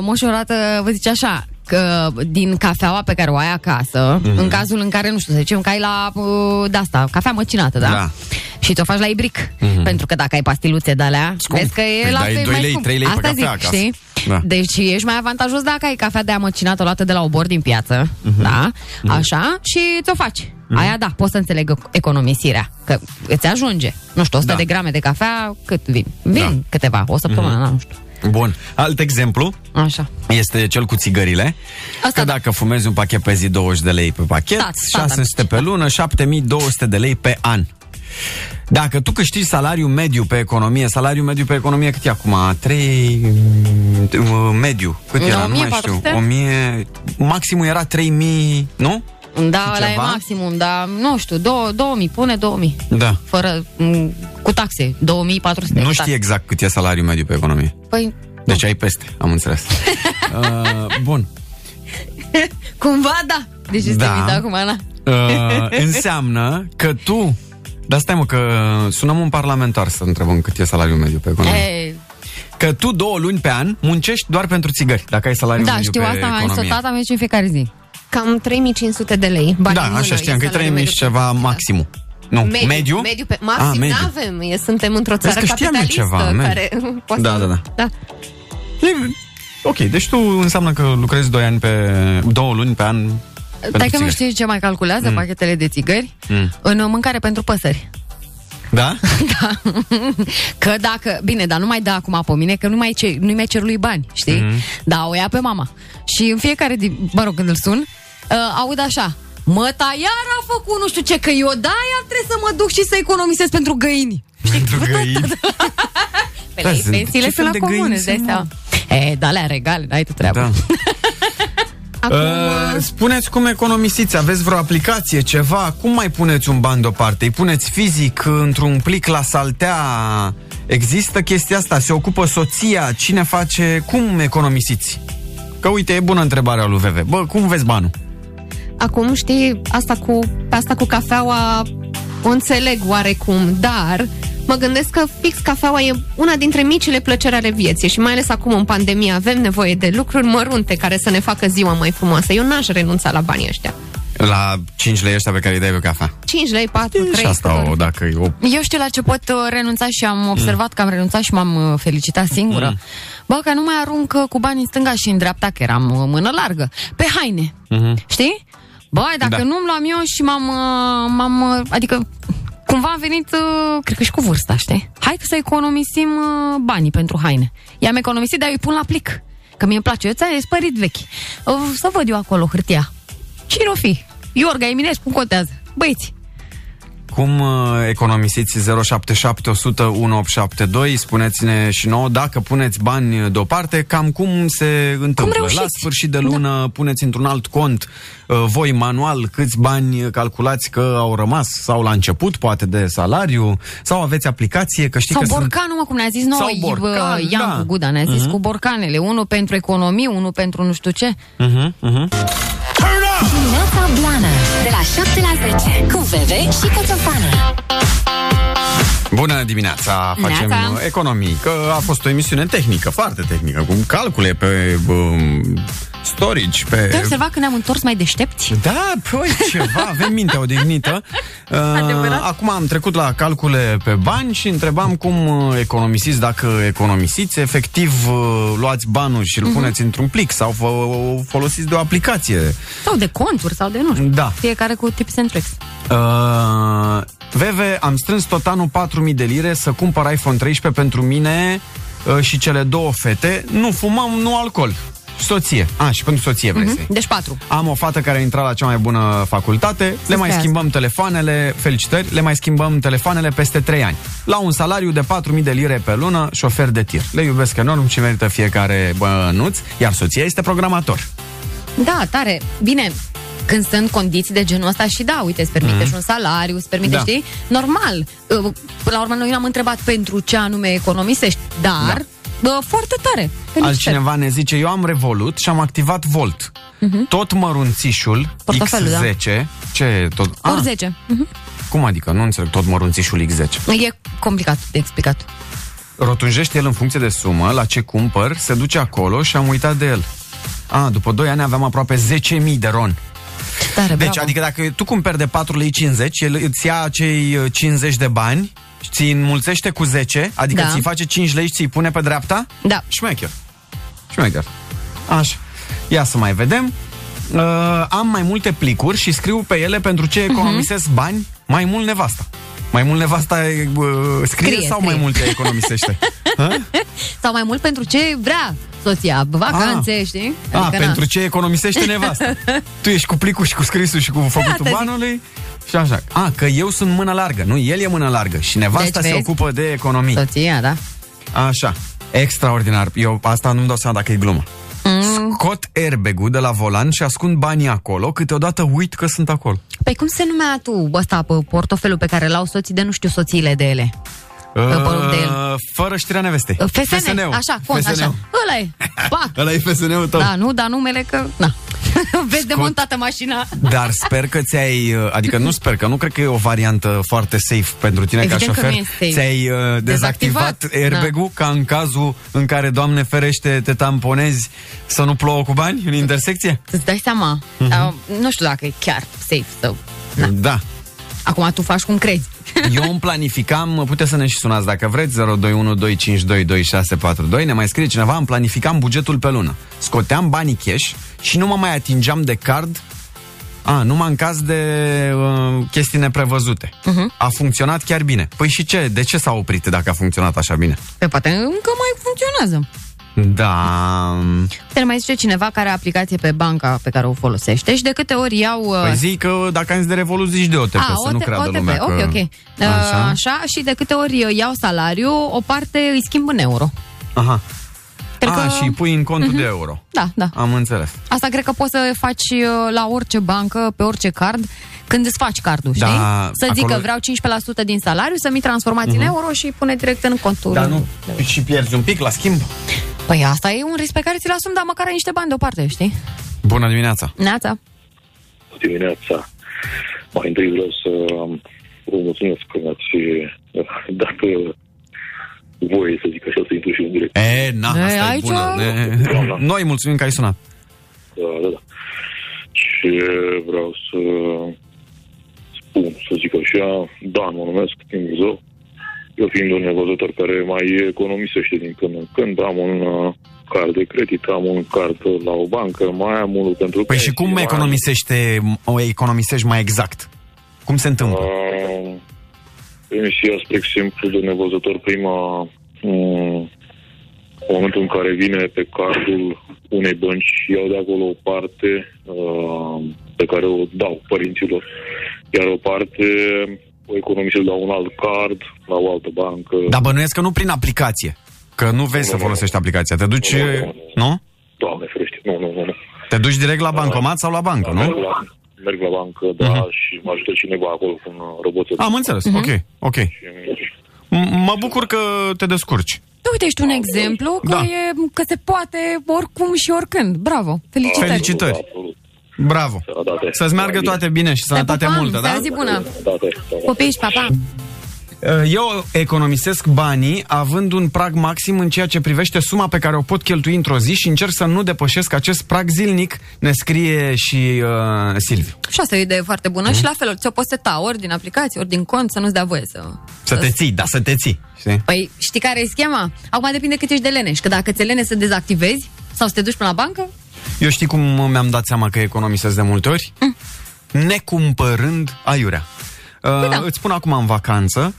Moș Orată vă zice așa că din cafeaua pe care o ai acasă, Mhm. în cazul în care, nu știu, să zicem că ai la uh, de-asta, cafea măcinată, da? Da. Și ți-o faci la ibric. Pentru că dacă ai pastiluțe de alea, Scump. vezi că e Păi la dai fel doi mai lei, scump. trei lei pe Asta cafea zic, acasă. știi? Da. Deci ești mai avantajos dacă ai cafea de amăcinată luată de la obor din piață, da? Așa, și ți-o faci. Aia da, poți să înțeleg economisirea, că îți ajunge. Nu știu, 100 Da. de grame de cafea, cât vin? Vin Da. câteva, o săptămână, nu știu. Bun, alt exemplu Așa. este cel cu țigările. Asta că da. dacă fumezi un pachet pe zi, 20 de lei pe pachet, Da, standard. 600 pe lună, 7200 de lei pe an. Dacă tu câștigi salariul mediu pe economie, salariul mediu pe economie cât e acum? 3 mediu. Cât era? Nu mai 1400? știu. 1000, maximul era 3000, nu? Da, Și ăla e ceva? maximum, dar nu știu, dou- 2000, pune 2000. Da. Fără, m, cu taxe, 2400. Nu cu știi taxe. exact cât e salariul mediu pe economie. Păi, Deci ai peste, am înțeles. uh, bun. cumva da. Deci este Da. da. mintea acum, Ana. Uh, înseamnă că tu dar stai mă că sunăm un parlamentar să întrebăm cât e salariul mediu pe economie. Ei, Că tu două luni pe an muncești doar pentru țigări, dacă ai salariul da, mediu știu pe asta, am economie. sotat, am ieșit în fiecare zi. Cam 3500 de lei. Bani Da, în mână, așa e știam, că e salariul 3000 și mediu. ceva maximum. Nu, Mediu, mediu? mediu pe maxim Ah, mediu. n-avem. E, suntem într-o Vezi țară că știam eu capitalistă ceva, mediu. care poate Da, să- da, da. da. E, ok, deci tu înseamnă că lucrezi 2 ani pe... două luni pe an pentru Dacă nu țigări. știi ce mai calculează mm. pachetele de țigări, Mm. în mâncare pentru păsări. Da? Că dacă, bine, dar nu mai da acum pe mine, că nu mai, ce, nu mai cer lui bani, știi? Mhm. Mm-hmm. Da, o ia pe mama. Și în fiecare, din, mă rog, când îl sun, uh, aud așa, Măta iar a făcut nu știu ce, că eu da, iar trebuie să mă duc și să economisesc pentru găini. Pentru găini. Pe Da, la ei sunt- pensiile ce sunt fel la de găini comune, îți dai sunt, seama. E, da, alea regale, n-ai tu treabă. Da. Acum, Uh, spuneți cum economisiți, aveți vreo aplicație, ceva? Cum mai puneți un ban deoparte? Îi puneți fizic într-un plic la saltea? Există chestia asta? Se ocupă soția? Cine face? Cum economisiți? Că uite, e bună întrebarea lui VV. Bă, cum vezi banul? acum știi, asta cu, pe asta cu cafeaua o înțeleg oarecum, dar mă gândesc că fix cafeaua e una dintre micile plăceri ale vieții și mai ales acum în pandemie avem nevoie de lucruri mărunte care să ne facă ziua mai frumoasă. Eu n-aș renunța la banii ăștia. La 5 lei ăștia pe care îi dai pe cafea. 5 lei, 4, 3. Și asta, o, dacă e o... Eu știu la ce pot uh, renunța și am observat că am renunțat și m-am uh, felicitat singură. Mm. Bă, că nu mai arunc uh, cu banii în stânga și în dreapta, că eram uh, mână largă. Pe haine. Știi? Băi, dacă Da. nu-mi luam eu și m-am, uh, m-am... uh, Adică cumva am venit, uh, cred că și cu vârsta, știi? Hai să economisim uh, banii pentru haine. I-am economisit, dar eu îi pun la plic. Că mie îmi place, eu ți-am spărit vechi. Uh, Să văd eu acolo hârtia. Cine o fi? Iorga, Eminescu, cum contează? Băieți, Cum uh, economisiți 077 100 1872? Spuneți-ne și nouă dacă puneți bani deoparte, cam cum se întâmplă. reușiți? La sfârșit de lună da. puneți într-un alt cont uh, voi manual câți bani calculați că au rămas sau la început, poate de salariu, sau aveți aplicație, că știi Sau că sunt... borcanul, mă, cum ne-a zis Sau noi, borcan, uh, Iancu da. Guda, ne-a zis cu borcanele. Unul pentru economie, unul pentru nu știu ce. Uh-huh, uh-huh. Dimineața Blana De la 7 la 10 Cu Bebe și Coțofană Bună dimineața, facem Neața. uh, economii, că a fost o emisiune tehnică, foarte tehnică, cu calcule pe um, storage, pe... Te-ai observat că ne-am întors mai deștepți? Da, păi ceva, avem mintea odihnită. Uh, Adevărat. acum am trecut la calcule pe bani și întrebam cum uh, economisiți, dacă economisiți, efectiv uh, luați banul și îl puneți într-un plic sau vă folosiți de o aplicație. Sau de conturi, sau de nu știu. Da. Fiecare cu tips and tricks. Uh, Veve, am strâns tot anul 4.000 de lire să cumpăr iPhone 13 pentru mine uh, și cele două fete. Nu fumăm, nu alcool. Soție. A, și pentru soție vrei să iei. Deci patru. Am o fată care a intrat la cea mai bună facultate, le mai stai schimbăm telefoanele, felicitări, le mai schimbăm telefoanele peste 3 ani. La un salariu de 4.000 de lire pe lună, șofer de tir. Le iubesc enorm și merită fiecare bănuț, iar soția este programator. Da, tare. Bine, când sunt condiții de genul ăsta și da, uite, îți permite și un salariu, îți permite, Da. știi? Normal. Uh, Până la urmă, noi n-am întrebat pentru ce anume economisești, dar bă, foarte tare. Felicitări. Altcineva ne zice, eu am Revolut și am activat Volt. Tot mărunțișul Mhm. Portofelul, da. X10, ce tot... Ori Ah, 10. Mhm. cum adică? Nu înțeleg tot mărunțișul X10. E complicat de explicat. rotunjește el în funcție de sumă, la ce cumpăr, se duce acolo și am uitat de el. A, după 2 ani aveam aproape 10.000 de ron. Tare, Deci, bravo. adică dacă tu cumperi de 4 lei 50, el îți ia acei uh, 50 de bani, ți înmulțește cu 10, adică Da. ți face 5 lei și ți-i pune pe dreapta? Da. Șmecher. Șmecher. Așa. Ia să mai vedem. Uh, am mai multe plicuri și scriu pe ele pentru ce economisesc bani mai mult nevasta. Mai mult nevasta e, uh, scrie, Scrie, sau scrie. mai multe economisește? Sau mai mult pentru ce vrea soția, vacanțe, știi? A, Adică, na. pentru ce economisește nevasta. tu ești cu plicul și cu scrisul și cu făcutul Asta zic. Banului și așa. A, că eu sunt mână largă. Nu, el e mână largă și nevasta Deci, se vezi? ocupă de economii. Soția, da. Așa. Extraordinar. Eu asta nu-mi dau seama dacă e glumă. Mm. Scot airbag-ul de la volan și ascund banii acolo, câteodată uit că sunt acolo. Păi cum se numea tu ăsta, pe portofelul pe care l-au soții de nu știu soțiile de ele? Părut de el. Uh, Fără știrea nevestei. FSN, FSN-ul. așa, fond, FSN-ul. așa. Ăla e. Pa! Ăla e FSN-ul tău. Da, nu, dar numele că... Na. Vezi demontată mașina. Dar sper că ți-ai, uh, adică nu sper că nu cred că e o variantă foarte safe pentru tine Evident ca că șofer. nu e safe. Ți-ai uh, dezactivat, Dezactivat, airbag-ul ca în cazul în care, Doamne ferește, te tamponezi să nu plouă cu bani în intersecție? Îți dai seama. Uh, nu știu dacă e chiar safe să... Na. Da. Acum tu faci cum crezi. Eu îmi planificam, puteți să ne și sunați dacă vreți, 02125222642, ne mai scrie cineva, îmi planificam bugetul pe lună. Scoteam banii cash și nu mă mai atingeam de card a, numai în caz de uh, chestii neprevăzute. Uh-huh. A funcționat chiar bine. Păi și ce? De ce s-a oprit dacă a funcționat așa bine? Pe poate încă mai funcționează. Da... Te mai zice cineva care are aplicație pe banca pe care o folosește și de câte ori iau... uh, Păi zic că dacă am zis de Revolut, zici de OTP, A, să nu OT- creadă OTP, lumea ok, că... ok. Uh, Așa. Așa, și de câte ori uh, iau salariu, o parte îi schimb în euro. Aha. Cred A, că- și îi pui în contul de euro. Da, da. Am înțeles. Asta cred că poți să faci uh, la orice bancă, pe orice card, când îți faci cardul, Da, știi? Să zic acolo- că vreau 15% din salariu, să-mi transformați în euro și pune direct în contul. Dar nu și pierzi un pic la schimb? Păi asta e un risc pe care ți-l asumi, dar măcar ai niște bani deoparte, știi? Bună dimineața! Neața. dimineața. Mai întâi vreau să vă mulțumesc că mi-ați dacă voie, să zic așa, să intru și în direct. E, na, E, asta e aici- bună. Ne... Doamna. Noi mulțumim că ai sunat. Da, da, da. Ce vreau să spun, să zic așa, Dan mă numesc, din Buzău. Eu fiind un nevăzător care mai economisește din când în când, am un uh, card de credit, am un card la o bancă, mai am unul pentru Păi și pensii, cum mai am- economisește, o economisești mai exact? Cum se întâmplă? Uh, Emisia, spre exemplu, de nevăzător, prima um, momentul în care vine pe cardul unei bănci, iau de acolo o parte uh, pe care o dau părinților, iar o parte o economisesc la un alt card, la o altă bancă. Dar bănuiesc că nu prin aplicație. Că nu vezi Nu, să nu, folosești aplicația. Te duci, Nu, nu, nu. nu? Doamne ferește, nu, nu, nu. nu. Te duci direct la bancomat sau la bancă, Merg nu? la, merg la bancă, da, și mă ajută cineva acolo cu un uh, roboțel. Am înțeles, ok, ok. M- Mă bucur că te descurci. Tu uite, ești un exemplu că, Da. e, că se poate oricum și oricând. Bravo! Felicitări! Felicitări. Absolut. Bravo. Sănătate. Să-ți meargă toate bine și sănătate pupăm, multă, da? seară zi bună! Sănătate. da. Popiși, papa! Eu economisesc banii având un prag maxim în ceea ce privește suma pe care o pot cheltui într-o zi și încerc să nu depășesc acest prag zilnic, ne scrie și uh, Silviu. Și asta e o idee foarte bună și la fel, ți-o poți seta ori din aplicație, ori din cont, să nu-ți dea voie să... Să te ții, da, să te ții. Știi? Păi știi care e schema? Acum depinde cât ești de leneș, că dacă ți lene să dezactivezi sau să te duci până la bancă, Eu știi cum mi-am dat seama că economisesc de multe ori? Necumpărând aiurea. Uh, da. Îți spun acum în vacanță,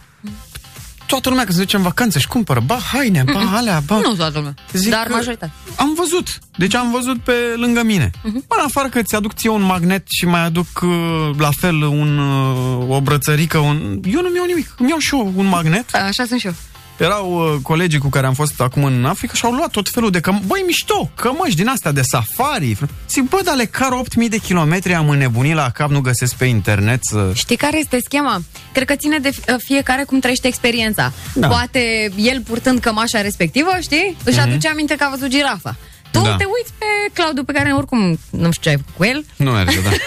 toată lumea când se duce în vacanță și cumpără, ba haine, ba alea, ba... nu toată lumea, Zic dar că majoritatea. Am văzut. Deci am văzut pe lângă mine. Uh-huh. În afară că ți-aduc ție un magnet și mai aduc uh, la fel un, uh, o brățărică, un... eu nu-mi iau nimic. Îmi iau și eu un magnet. Așa sunt și eu. Erau uh, colegii cu care am fost acum în Africa și au luat tot felul de căm... Băi, mișto, cămăși din astea de safari. Zic, bă, dar le car 8000 de kilometri, am înnebunit la cap, nu găsesc pe internet să... Știi care este schema? Cred că ține de fi- fiecare cum trăiește experiența. Da. Poate el purtând cămașa respectivă, știi? Își aduce aminte că a văzut girafa. Tu Mhm. Da. te uiți pe Claudiu pe care oricum nu știu ce ai făcut cu el. Nu merge, da.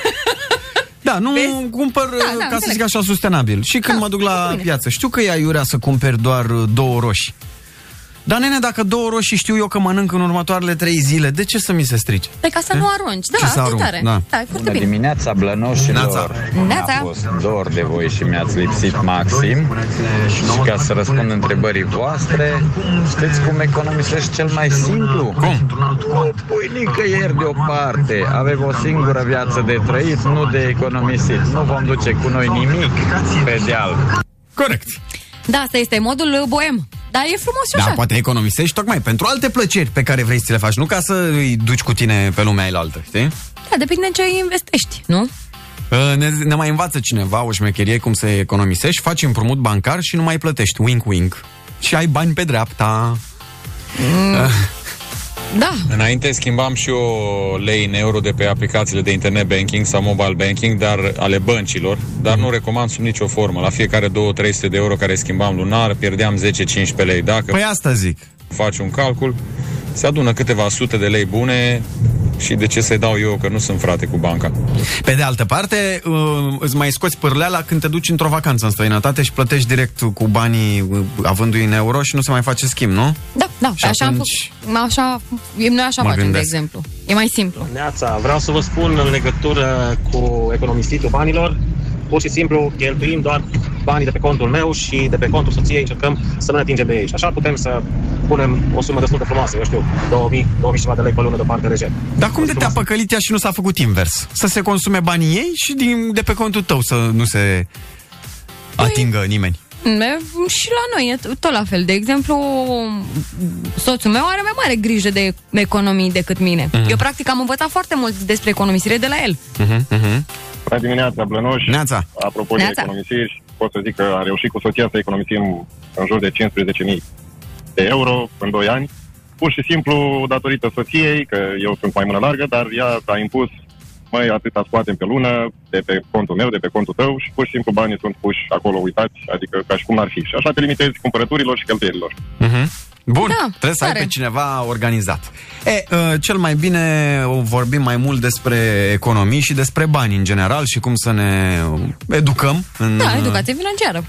Da, nu Vezi? cumpăr, Da, da, da, ca să înțeleg. zic așa, sustenabil. Și când Da, mă duc la foarte bine. piață, știu că e aiurea să cumperi doar uh, două roșii. Dar, nene, dacă două roșii știu eu că mănânc în următoarele trei zile, de ce să mi se strice? Pe ca să nu arunci. Da, Ce să asta e arunc, tare. da. Da, e foarte Bună bine. dimineața, blănoșilor! Neața. Neața. A fost dor de voi și mi-ați lipsit maxim. Și ca să răspund întrebării voastre, știți cum economisești cel mai simplu? Cum? Nu pui nicăieri deoparte. Avem o singură viață de trăit, nu de economisit. Nu vom duce cu noi nimic pe deal. Corect. Da, asta este modul uh, boem. Dar e frumos și Da, așa. poate economisești tocmai pentru alte plăceri pe care vrei să ți le faci, nu ca să îi duci cu tine pe lumea ailaltă, știi? Da, depinde în ce investești, nu? Uh, Ne, ne mai învață cineva o șmecherie cum să economisești, faci împrumut bancar și nu mai plătești, wink wink. Și ai bani pe dreapta. Da. Înainte schimbam și eu lei în euro de pe aplicațiile de internet banking sau mobile banking, dar ale băncilor, dar nu recomand sub nicio formă. La fiecare 2-300 de euro care schimbam lunar, pierdeam 10-15 lei. Dacă Păi asta zic. Faci un calcul, se adună câteva sute de lei bune și de ce să-i dau eu că nu sunt frate cu banca. Pe de altă parte, uh, îți mai scoți pârleala când te duci într-o vacanță în străinătate și plătești direct cu banii uh, avându-i în euro și nu se mai face schimb, nu? Da, da. Și așa am atunci- făcut. Așa, noi așa Mă facem, de gândesc. exemplu. E mai simplu. Neața, vreau să vă spun în legătură cu economisitul banilor. Pur și simplu cheltuim doar banii de pe contul meu și de pe contul soției încercăm să nu ne atingem de ei. Și așa putem să punem o sumă destul de frumoasă, eu știu, 2000, 2000 și ceva de lei pe lună deoparte lejer. Dar cum de te-a păcălit ea și nu s-a făcut invers? Să se consume banii ei și din, de pe contul tău să nu se atingă nimeni. Me- Și la noi e tot la fel. De exemplu, soțul meu are mai mare grijă de economii decât mine. Mhm. Eu, practic, am învățat foarte mult despre economisire de la el. Uh-huh, uh-huh. Bună dimineața, Blănoș. Neața. Apropo de Neața. economisiri, pot să zic că am reușit cu soția să economisim în jur de 15.000 de euro în 2 ani. Pur și simplu datorită soției, că eu sunt mai mână largă, dar ea a impus mai atâta scoatem pe lună de pe contul meu, de pe contul tău și pur și simplu banii sunt puși acolo uitați, adică ca și cum n-ar fi. Și așa te limitezi cumpărăturilor și cheltuielilor. Uh-huh. Bun, Da, trebuie să ai tare. pe cineva organizat. E, uh, cel mai bine vorbim mai mult despre economii și despre bani în general și cum să ne educăm în Da, uh, educație financiară.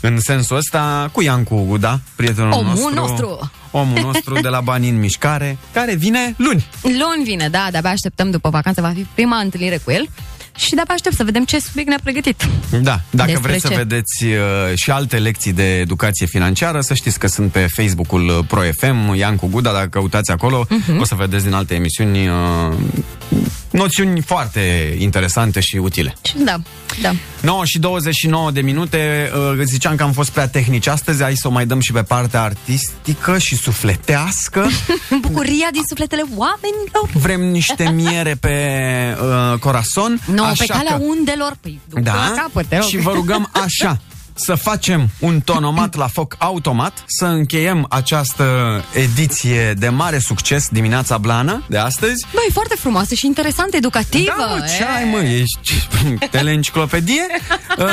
în sensul ăsta cu Iancu Guda, prietenul Omul nostru. nostru. Omul nostru de la Bani în Mișcare, care vine luni. Luni vine, da, de-abia așteptăm după vacanță, va fi prima întâlnire cu el și de-abia aștept să vedem ce subiect ne-a pregătit. Da, dacă Despre vreți ce? să vedeți uh, și alte lecții de educație financiară, să știți că sunt pe Facebook-ul uh, Pro FM, Iancu Guda, dacă căutați acolo, Mhm. o să vedeți din alte emisiuni uh, noțiuni foarte interesante și utile. Da, da. 9 și 29 de minute, uh, ziceam că am fost prea tehnici astăzi, hai să o mai dăm și pe partea artistică și sufletească. Bucuria din sufletele oamenilor. Vrem niște miere pe uh, corazon. Nu, așa pe calea că- undelor, păi duc da, la capăt, te rog. și vă rugăm așa să facem un tonomat la foc automat, să încheiem această ediție de mare succes dimineața blană de astăzi. Băi, foarte frumoasă și interesantă, educativă. Da, mă, ce ai, mă, ești teleenciclopedie? Uh,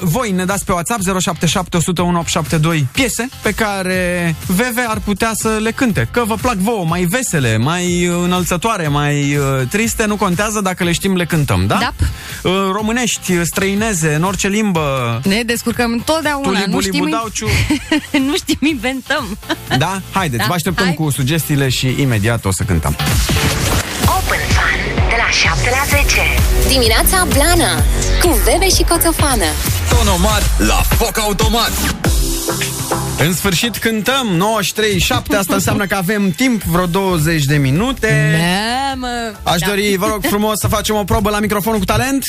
voi ne dați pe WhatsApp 077 101 872 piese pe care VV ar putea să le cânte. Că vă plac vouă, mai vesele, mai înălțătoare, mai uh, triste, nu contează dacă le știm, le cântăm, da? Da. Uh, românești, străineze, în orice limbă. Ne descurcăm întotdeauna, Tuli, nu buli, știm, budauciu. nu știm, inventăm. Da? Haideți, Da, vă așteptăm hai. cu sugestiile și imediat o să cântăm. Open Fun de la 7 la 10. Dimineața Blana Cu Bebe și Coțofană Tonomat la foc automat. În sfârșit cântăm 937, asta înseamnă că avem timp vreo 20 de minute. Mamă. Aș dori, vă rog frumos, să facem o probă la microfonul cu talent.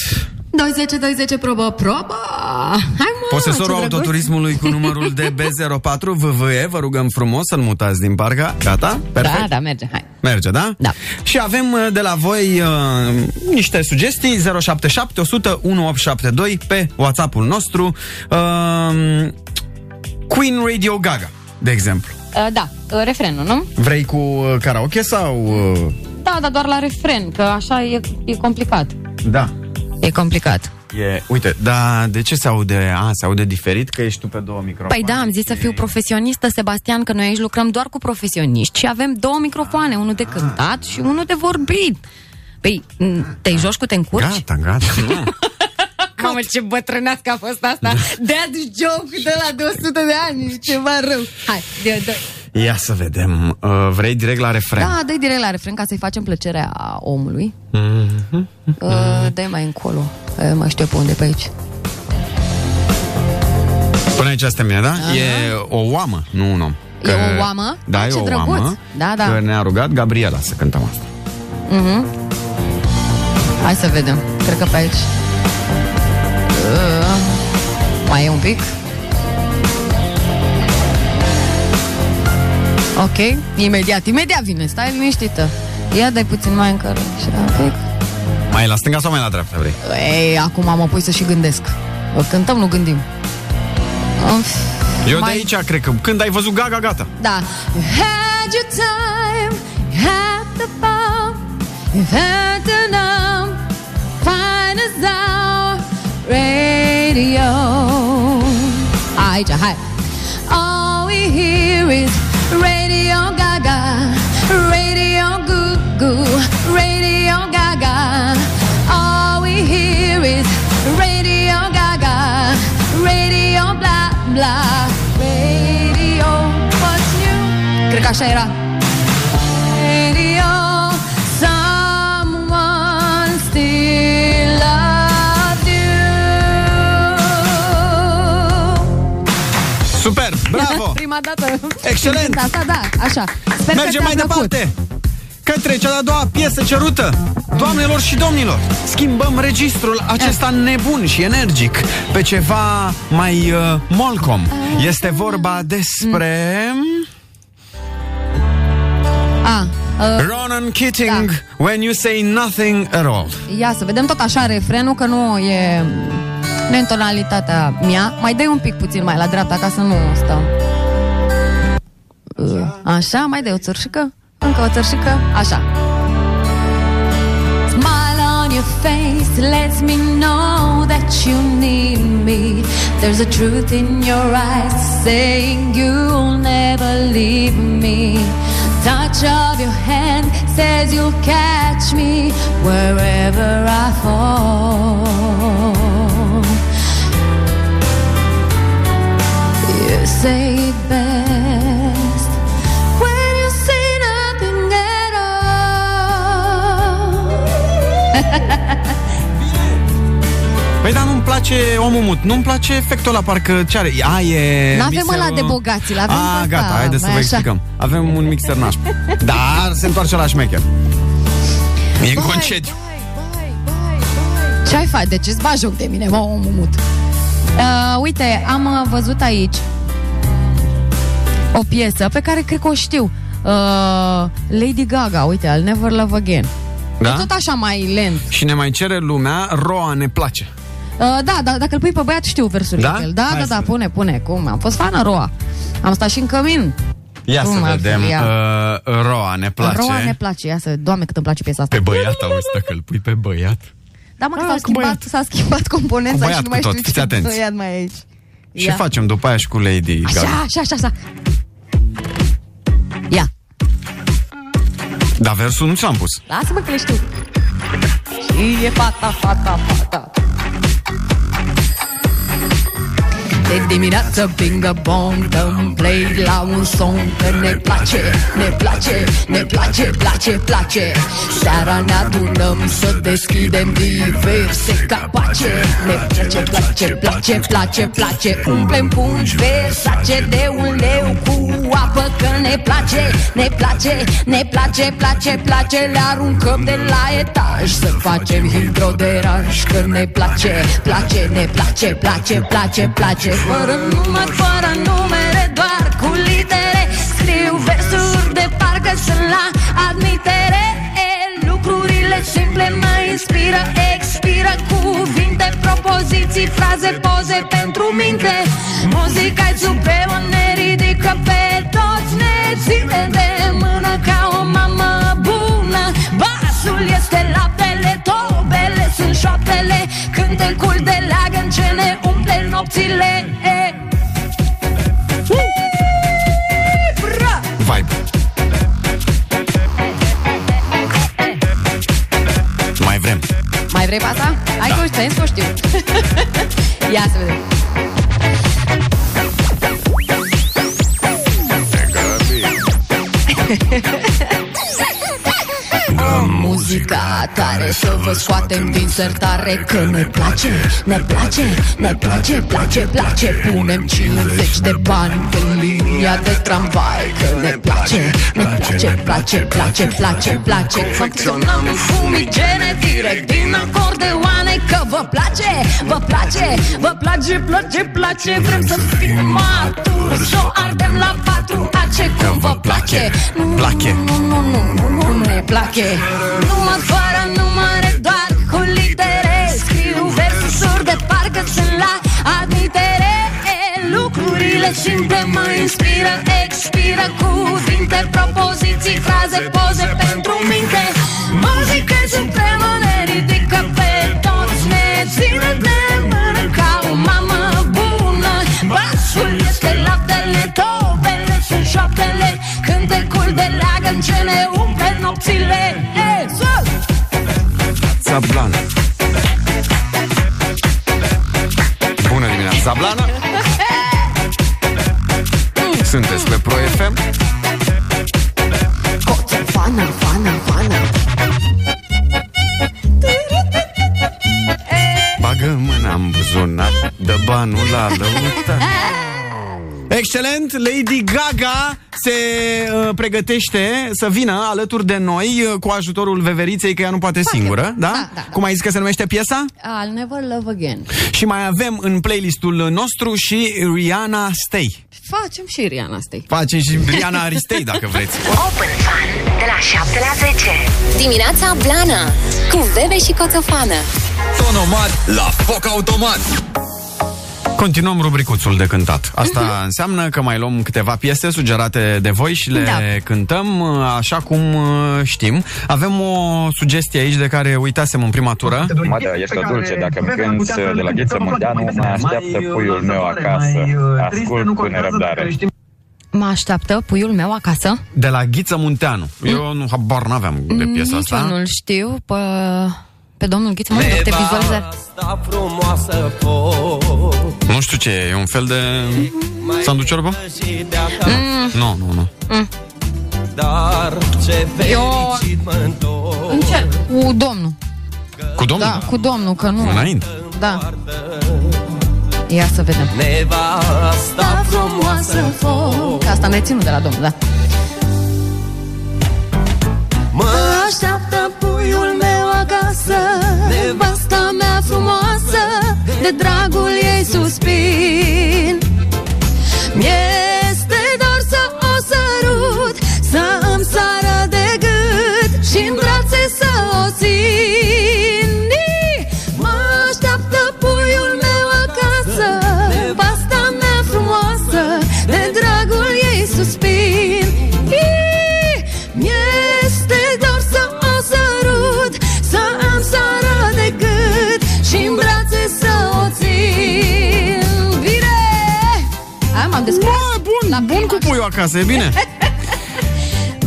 20, 20, probă, probă. Hai mă, Posesorul ce drăguț. autoturismului cu numărul de B04 VVE, vă rugăm frumos să-l mutați din parca. Gata? Perfect. Da, da, merge, hai. Merge, da? Da. Și avem uh, de la voi uh, niște sugestii 077 100 1872 pe WhatsApp-ul nostru. Uh, Queen Radio Gaga, de exemplu. Uh, da, uh, refrenul, nu? Vrei cu uh, karaoke sau... Uh, Da, dar doar la refren, că așa e, e complicat. da. E complicat. E, uite, da, de ce se aude? A, se aude diferit că ești tu pe două microfoane. Păi da, am zis să fiu profesionistă, Sebastian, că noi aici lucrăm doar cu profesioniști și avem două microfoane, unul de cântat și unul de vorbit. Păi, m, te joci cu te încurci? Gata, gata. Nu. Mamă, ce bătrânească a fost asta! Dad joke de la de 100 de ani, ceva rău. Hai, de, de. Ia să vedem. Uh, vrei direct la refren? Da, dă direct la refren ca să-i facem plăcerea omului. Mhm. Uh, dă mai încolo. Uh, mai știu pe unde pe aici. Până aici suntem bine, da? E o oamă, nu un om. E o oamă? Da, Ah, e ce o drăguț. oamă. Da, da. Că ne-a rugat Gabriela să cântăm asta. Mhm. Hai să vedem. Cred că pe aici. Uh, mai e un pic. Ok, imediat, imediat vine, stai liniștită. Ia dai puțin mai încără. Și un pic. Mai la stânga sau mai la dreapta vrei? Ei, acum mă pui să și gândesc. O cântăm, nu gândim. Uf, Eu mai- de aici cred că când ai văzut Gaga, gata. Da. You had your time, you had the bomb, you had the numb, fine as our radio. Aici, hai. All we hear is Radio Gaga, Radio Goo Goo, Radio Gaga. All we hear is Radio Gaga, Radio bla bla, Radio what's new? Cred că așa era. Bravo! Prima dată. Excelent! Asta, da, așa. Sper că Mergem ți-a mai plăcut. departe. Către cea de-a doua piesă cerută. Doamnelor și domnilor, schimbăm registrul acesta nebun și energic pe ceva mai uh, molcom. Este vorba despre A, uh, Ronan Keating, When You Say Nothing at All. ia să vedem tot așa refrenul, că nu e... Nu e în tonalitatea mea. Mai dai un pic puțin mai la dreapta ca să nu stăm. Așa, mai dai o țărșică? Încă o țărșică? Așa. Smile on your face lets me know that you need me. There's a truth in your eyes saying you'll never leave me. Touch of your hand says you'll catch me wherever I fall. Păi dar nu-mi place omul mut, nu-mi place efectul ăla, parcă ce are? A, e... N-avem mixer- ăla de bogați, l-avem A, pe ăsta, gata, haideți să mai vă așa. explicăm. Avem un mixer naș. Dar se întoarce la șmecher. E în Băi, concediu. Ce ai faci? De ce îți bagi joc de mine, mă, omul mut? Uh, uite, am uh, văzut aici o piesă pe care cred că o știu. Uh, Lady Gaga, uite, I'll Never Love Again. Da? E tot așa mai lent. Și ne mai cere lumea, roa ne place. Uh, da, da, dacă îl pui pe băiat știu versurile Da? de el. Da, Hai da, să da, pune, pune, cum? Am fost fană Roa. Am stat și în cămin. Ia Cum să ar fi vedem. ea? Uh, roa ne place. Roa ne place, ia să, doamne cât îmi place piesa asta. Pe băiat, auzi, dacă îl pui pe băiat. Da, mă, că Ah, s-a cu schimbat, băiat. s-a schimbat componența Cu băiat și nu mai cu tot, știu fiți ce atenți. băiat mai e aici. Ce Ia. facem după aia și cu Lady Așa, Gaga? așa, așa, așa. Ia, Dar versul nu ți-am pus. lasă-mă că le știu. Și e fata, fata, fata. De dimineață bingă bong Dăm play la un son Că ne place, ne place, ne place, place, place. Seara ne adunăm să deschidem diverse capace. Ne place, place, place, place, place. Umplem pungi versace de un leu cu apă Că ne place, ne place, ne place, place, place. Le aruncăm de la etaj Să facem hidroderaj Că ne place, place, ne place, place, place, place Fără număr, fără numere Doar cu litere. Scriu versuri de parcă sunt la admitere. E, Lucrurile simple mă inspiră Expiră cuvinte, propoziții, fraze, poze pentru minte. Muzica-i supremă, ne ridică pe toți Ne ține de mână ca o mamă bună. Basul este laptele, tobele sunt șoaptele Cântecul de leagăn ce ne umple nopțile e. Bra! Vibe. Mai vrem. Mai vrei pe asta? Hai da. că o știu, că o știu. Ia să vedem. Muzica tare să vă scoatem din sertare Că ne place, ne place, ne place, place, place Punem 50 de bani pe linia de tramvai Că ne place, ne place, place, place, place, place Funcționăm în fumigene direct din acordeoane Că vă place, vă place, vă place, place, place Vrem să fim maturi, să o ardem la patru Ace cum vă place Place. nu, nu, nu, nu, nu, nu ne place Număr fără numere, doar cu litere Scriu versuri de parcă sunt la admitere. E, Lucrurile simple mă inspiră Expiră cuvinte, propoziții, fraze, poze pentru minte. Muzică supremă ne ridică pe toți Ne ține de mână ca o mamă bună. Basul este laptele, tobele sunt șoaptele Cântecul de leagăn ce ne umple nopțile e, sus! Zablana. Bună dimineața, Zablana. Sunteți pe Pro FM? Fana, fana, fana Bagă mâna în buzunar Dă banul la lăută Excelent! Lady Gaga se uh, pregătește să vină alături de noi uh, cu ajutorul veveriței, că ea nu poate singură, da? Da, da, da. Cum ai zis că se numește piesa? I'll never love again Și mai avem în playlistul nostru și Rihanna Stay. Facem și Rihanna Stay Facem și Rihanna Aristei, dacă vreți. Open Fun de la 7 la 10. Dimineața Blana Cu Bebe și Coțofană Tonomat la foc automat. Continuăm rubricuțul de cântat. Asta înseamnă că mai luăm câteva piese sugerate de voi și le Da. cântăm uh, așa cum uh, știm. Avem o sugestie aici de care uitasem în prima tură. Mă, da, ești o dulce, dacă îmi cânti de la Gheță Munteanu, mă așteaptă puiul meu acasă. Ascult cu nerăbdare. Mă așteaptă puiul meu acasă De la Ghiță Munteanu. Eu nu habar n-aveam de piesa Nici asta. eu nu-l știu pe, pe domnul Ghiță Mă, te vizualizare frumoasă Nu știu ce e, e un fel de sanduc ciorbă? Mm. Nu, nu, nu. Mm. Dar ce Eu fericit mă întorc Încerc cu domnul Cu domnul? Da, cu domnul, că nu. Înainte. Da. Ia să vedem. Nevasta frumoasă foc Că asta ne ținut de la domnul, da. Nevasta mea frumoasă De dragul ei suspin. Mi-este bun cu puiul acasă, e bine.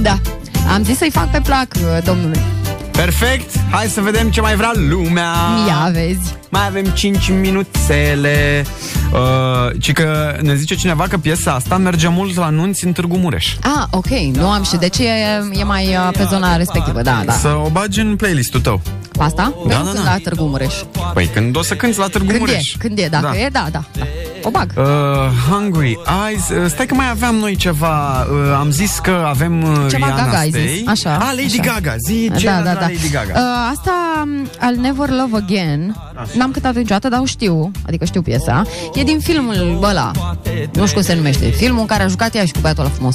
Da. Am zis să-i fac pe plac uh, domnului. Perfect, hai să vedem ce mai vrea lumea. Ia vezi. Mai avem 5 minuțele. Uh, ci că ne zice cineva că piesa asta merge mult la nunți în Târgu Mureș. Ah, ok, nu am și de ce e, e mai uh, pe zona respectivă, da, da. Să o bagi în playlistul tău. Asta? Da, Da, da, când da. la Târgu Mureș. Păi când o să cânti la Târgu Când Mureș. e, când e, dacă Da. e, da, da, da. O bag. Uh, hungry Eyes uh, Stai că mai aveam noi ceva uh, Am zis că avem uh, Ceva Rihanna Gaga ai Stay. zis, așa. Ah, Lady așa. Gaga Zi ce da, era da, de la da. Lady Gaga Uh, asta, um, I'll Never Love Again, n-am cântat niciodată, dar o știu, adică știu piesa. E din filmul ăla, nu știu cum se numește, filmul în care a jucat ea și cu băiatul ăla frumos.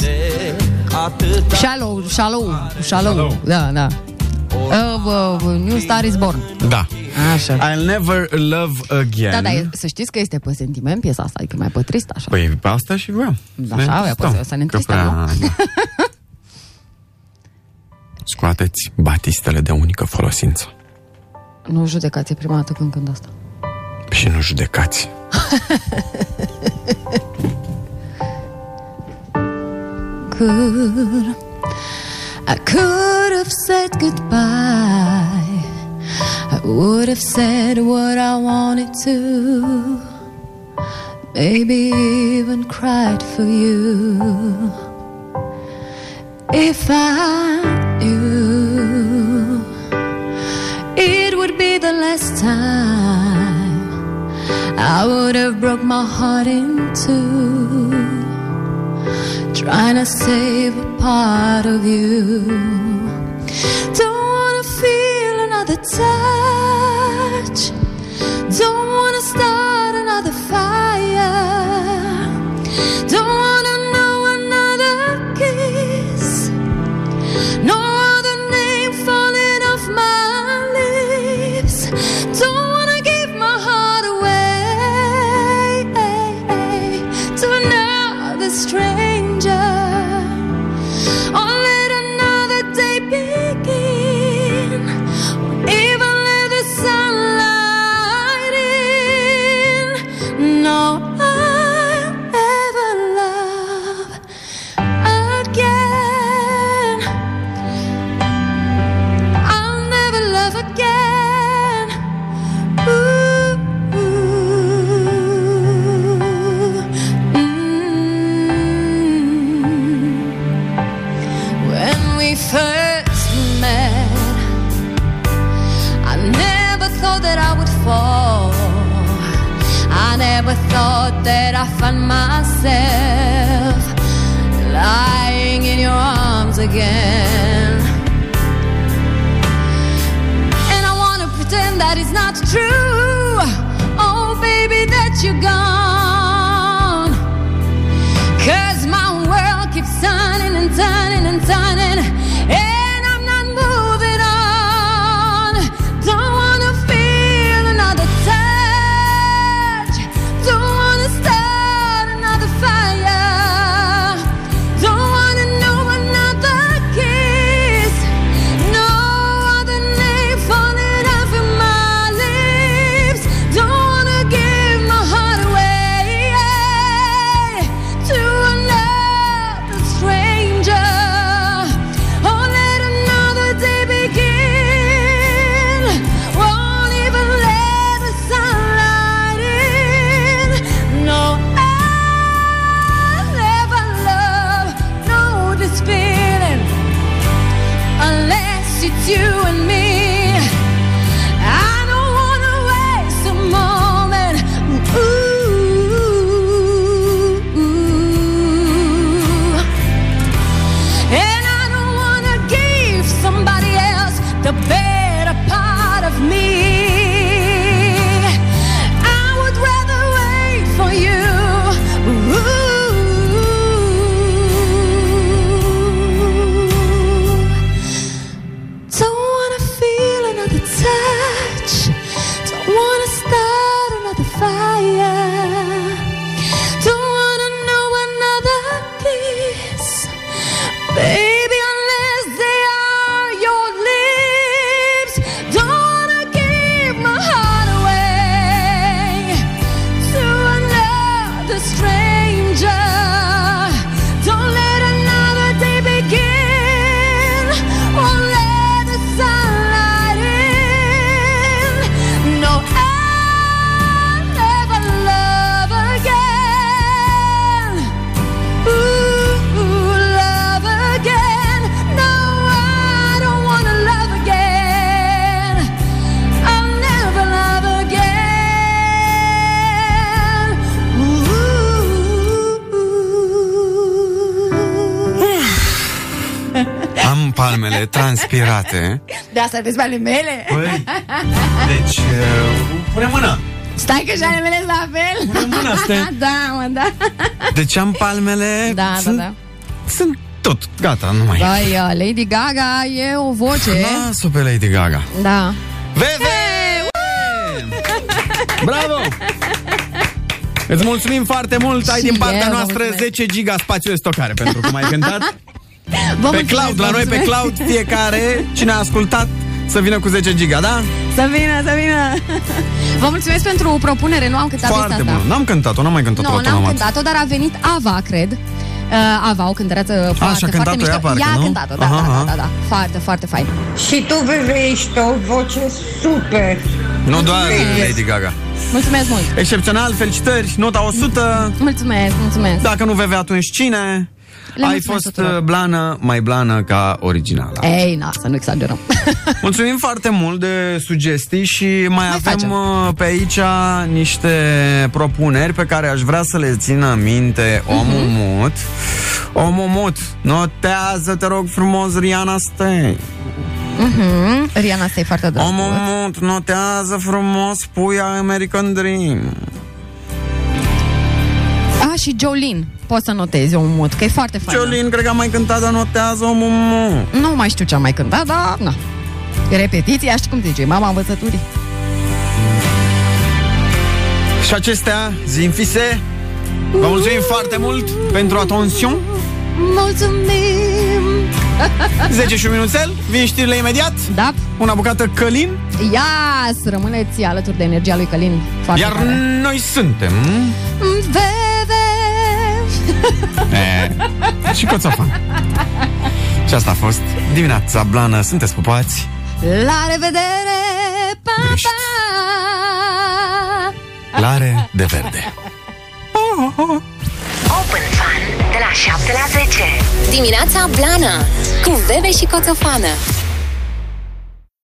Shallow, Shallow, Shallow, da, da. Uh, uh, New Star is Born. Da Așa. I'll never love again Da, dar e- să știți că este pe sentiment piesa asta, adică mai pe trist așa. Păi pe asta și vreau Da, Ne așa, întristăm, apoi să ne că întristăm, prea- da. Scoateți batistele de unică folosință Nu judecați e prima dată când cânt asta. Și nu judecați could I could have said goodbye. I would have said what I wanted to. Maybe even cried for you. If I knew It would be the last time I would have broke my heart in two trying to save a part of you. Don't wanna feel another touch. Don't wanna start another fire. Don't wanna know another kiss. No find my palmele transpirate. De asta vezi pe ale mele? Păi, Deci, uh, pune mâna. Stai că și ale mele sunt la fel. Pune mâna, stai. da, mă, da. Deci am palmele... Da, sunt, da, da. Sunt tot, gata, nu mai... Băi, uh, Lady Gaga e o voce. Las-o pe Lady Gaga. Da. Veve! Bravo! Îți mulțumim foarte mult, ai Și din partea eu vă noastră mulțumesc. 10 giga spațiu de stocare pentru că m-ai cântat. Vă pe mulțumesc, cloud, vă la noi pe mulțumesc. cloud, fiecare, cine a ascultat, să vină cu 10 giga, da? Să vină, să vină. Vă mulțumesc pentru propunere, nu am cântat Foarte piesa bun. asta. N-am cântat-o, n-am mai cântat-o Nu, la n-am Tonomat. cântat-o, dar a venit Ava, cred. Uh, Ava, o cântăreață foarte, și-a foarte cântat-o mișto. ea, parcă, ea a nu? cântat-o, da, Aha, da, aha. da, da, da. Foarte, foarte fain. Și tu, Veve, ești o voce super. Nu doar Mulțumesc. Lady Gaga. Mulțumesc mult. Excepțional, felicitări, nota 100. Mulțumesc, mulțumesc. Dacă nu vei atunci cine? Le Ai mulțumesc fost tuturor. uh, blană, mai blană ca originala. Ei, na, să nu exagerăm. Mulțumim foarte mult de sugestii și mai, avem facem. uh, pe aici niște propuneri pe care aș vrea să le țină minte omul Mhm. mut. Omul mut, notează, te rog frumos, Riana Stei. Mhm. Riana, stai foarte drăguț. Omul mut, notează frumos, puia American Dream. Ah, și Jolene. Poți să notezi un mod, că e foarte fain. Jolin, cred că am mai cântat, dar notează omul mut. Nu mai știu ce am mai cântat, dar na. Repetiția, știi cum zice, mama învățăturii. Și acestea, Zinfise, vă mulțumim foarte mult pentru atențion. Mulțumim! 10 și un minuțel, vin știrile imediat. Da. Una bucată Călin. Ia, să rămâneți alături de energia lui Călin. Foarte Iar tare. noi suntem... Veve! E, și Coțofan. Și asta a fost dimineața blană. Sunteți pupați? La revedere! Pa, pa! Lare de verde. Open Fun de la 7 la 10. Dimineața Blana Cu Bebe și Coțofană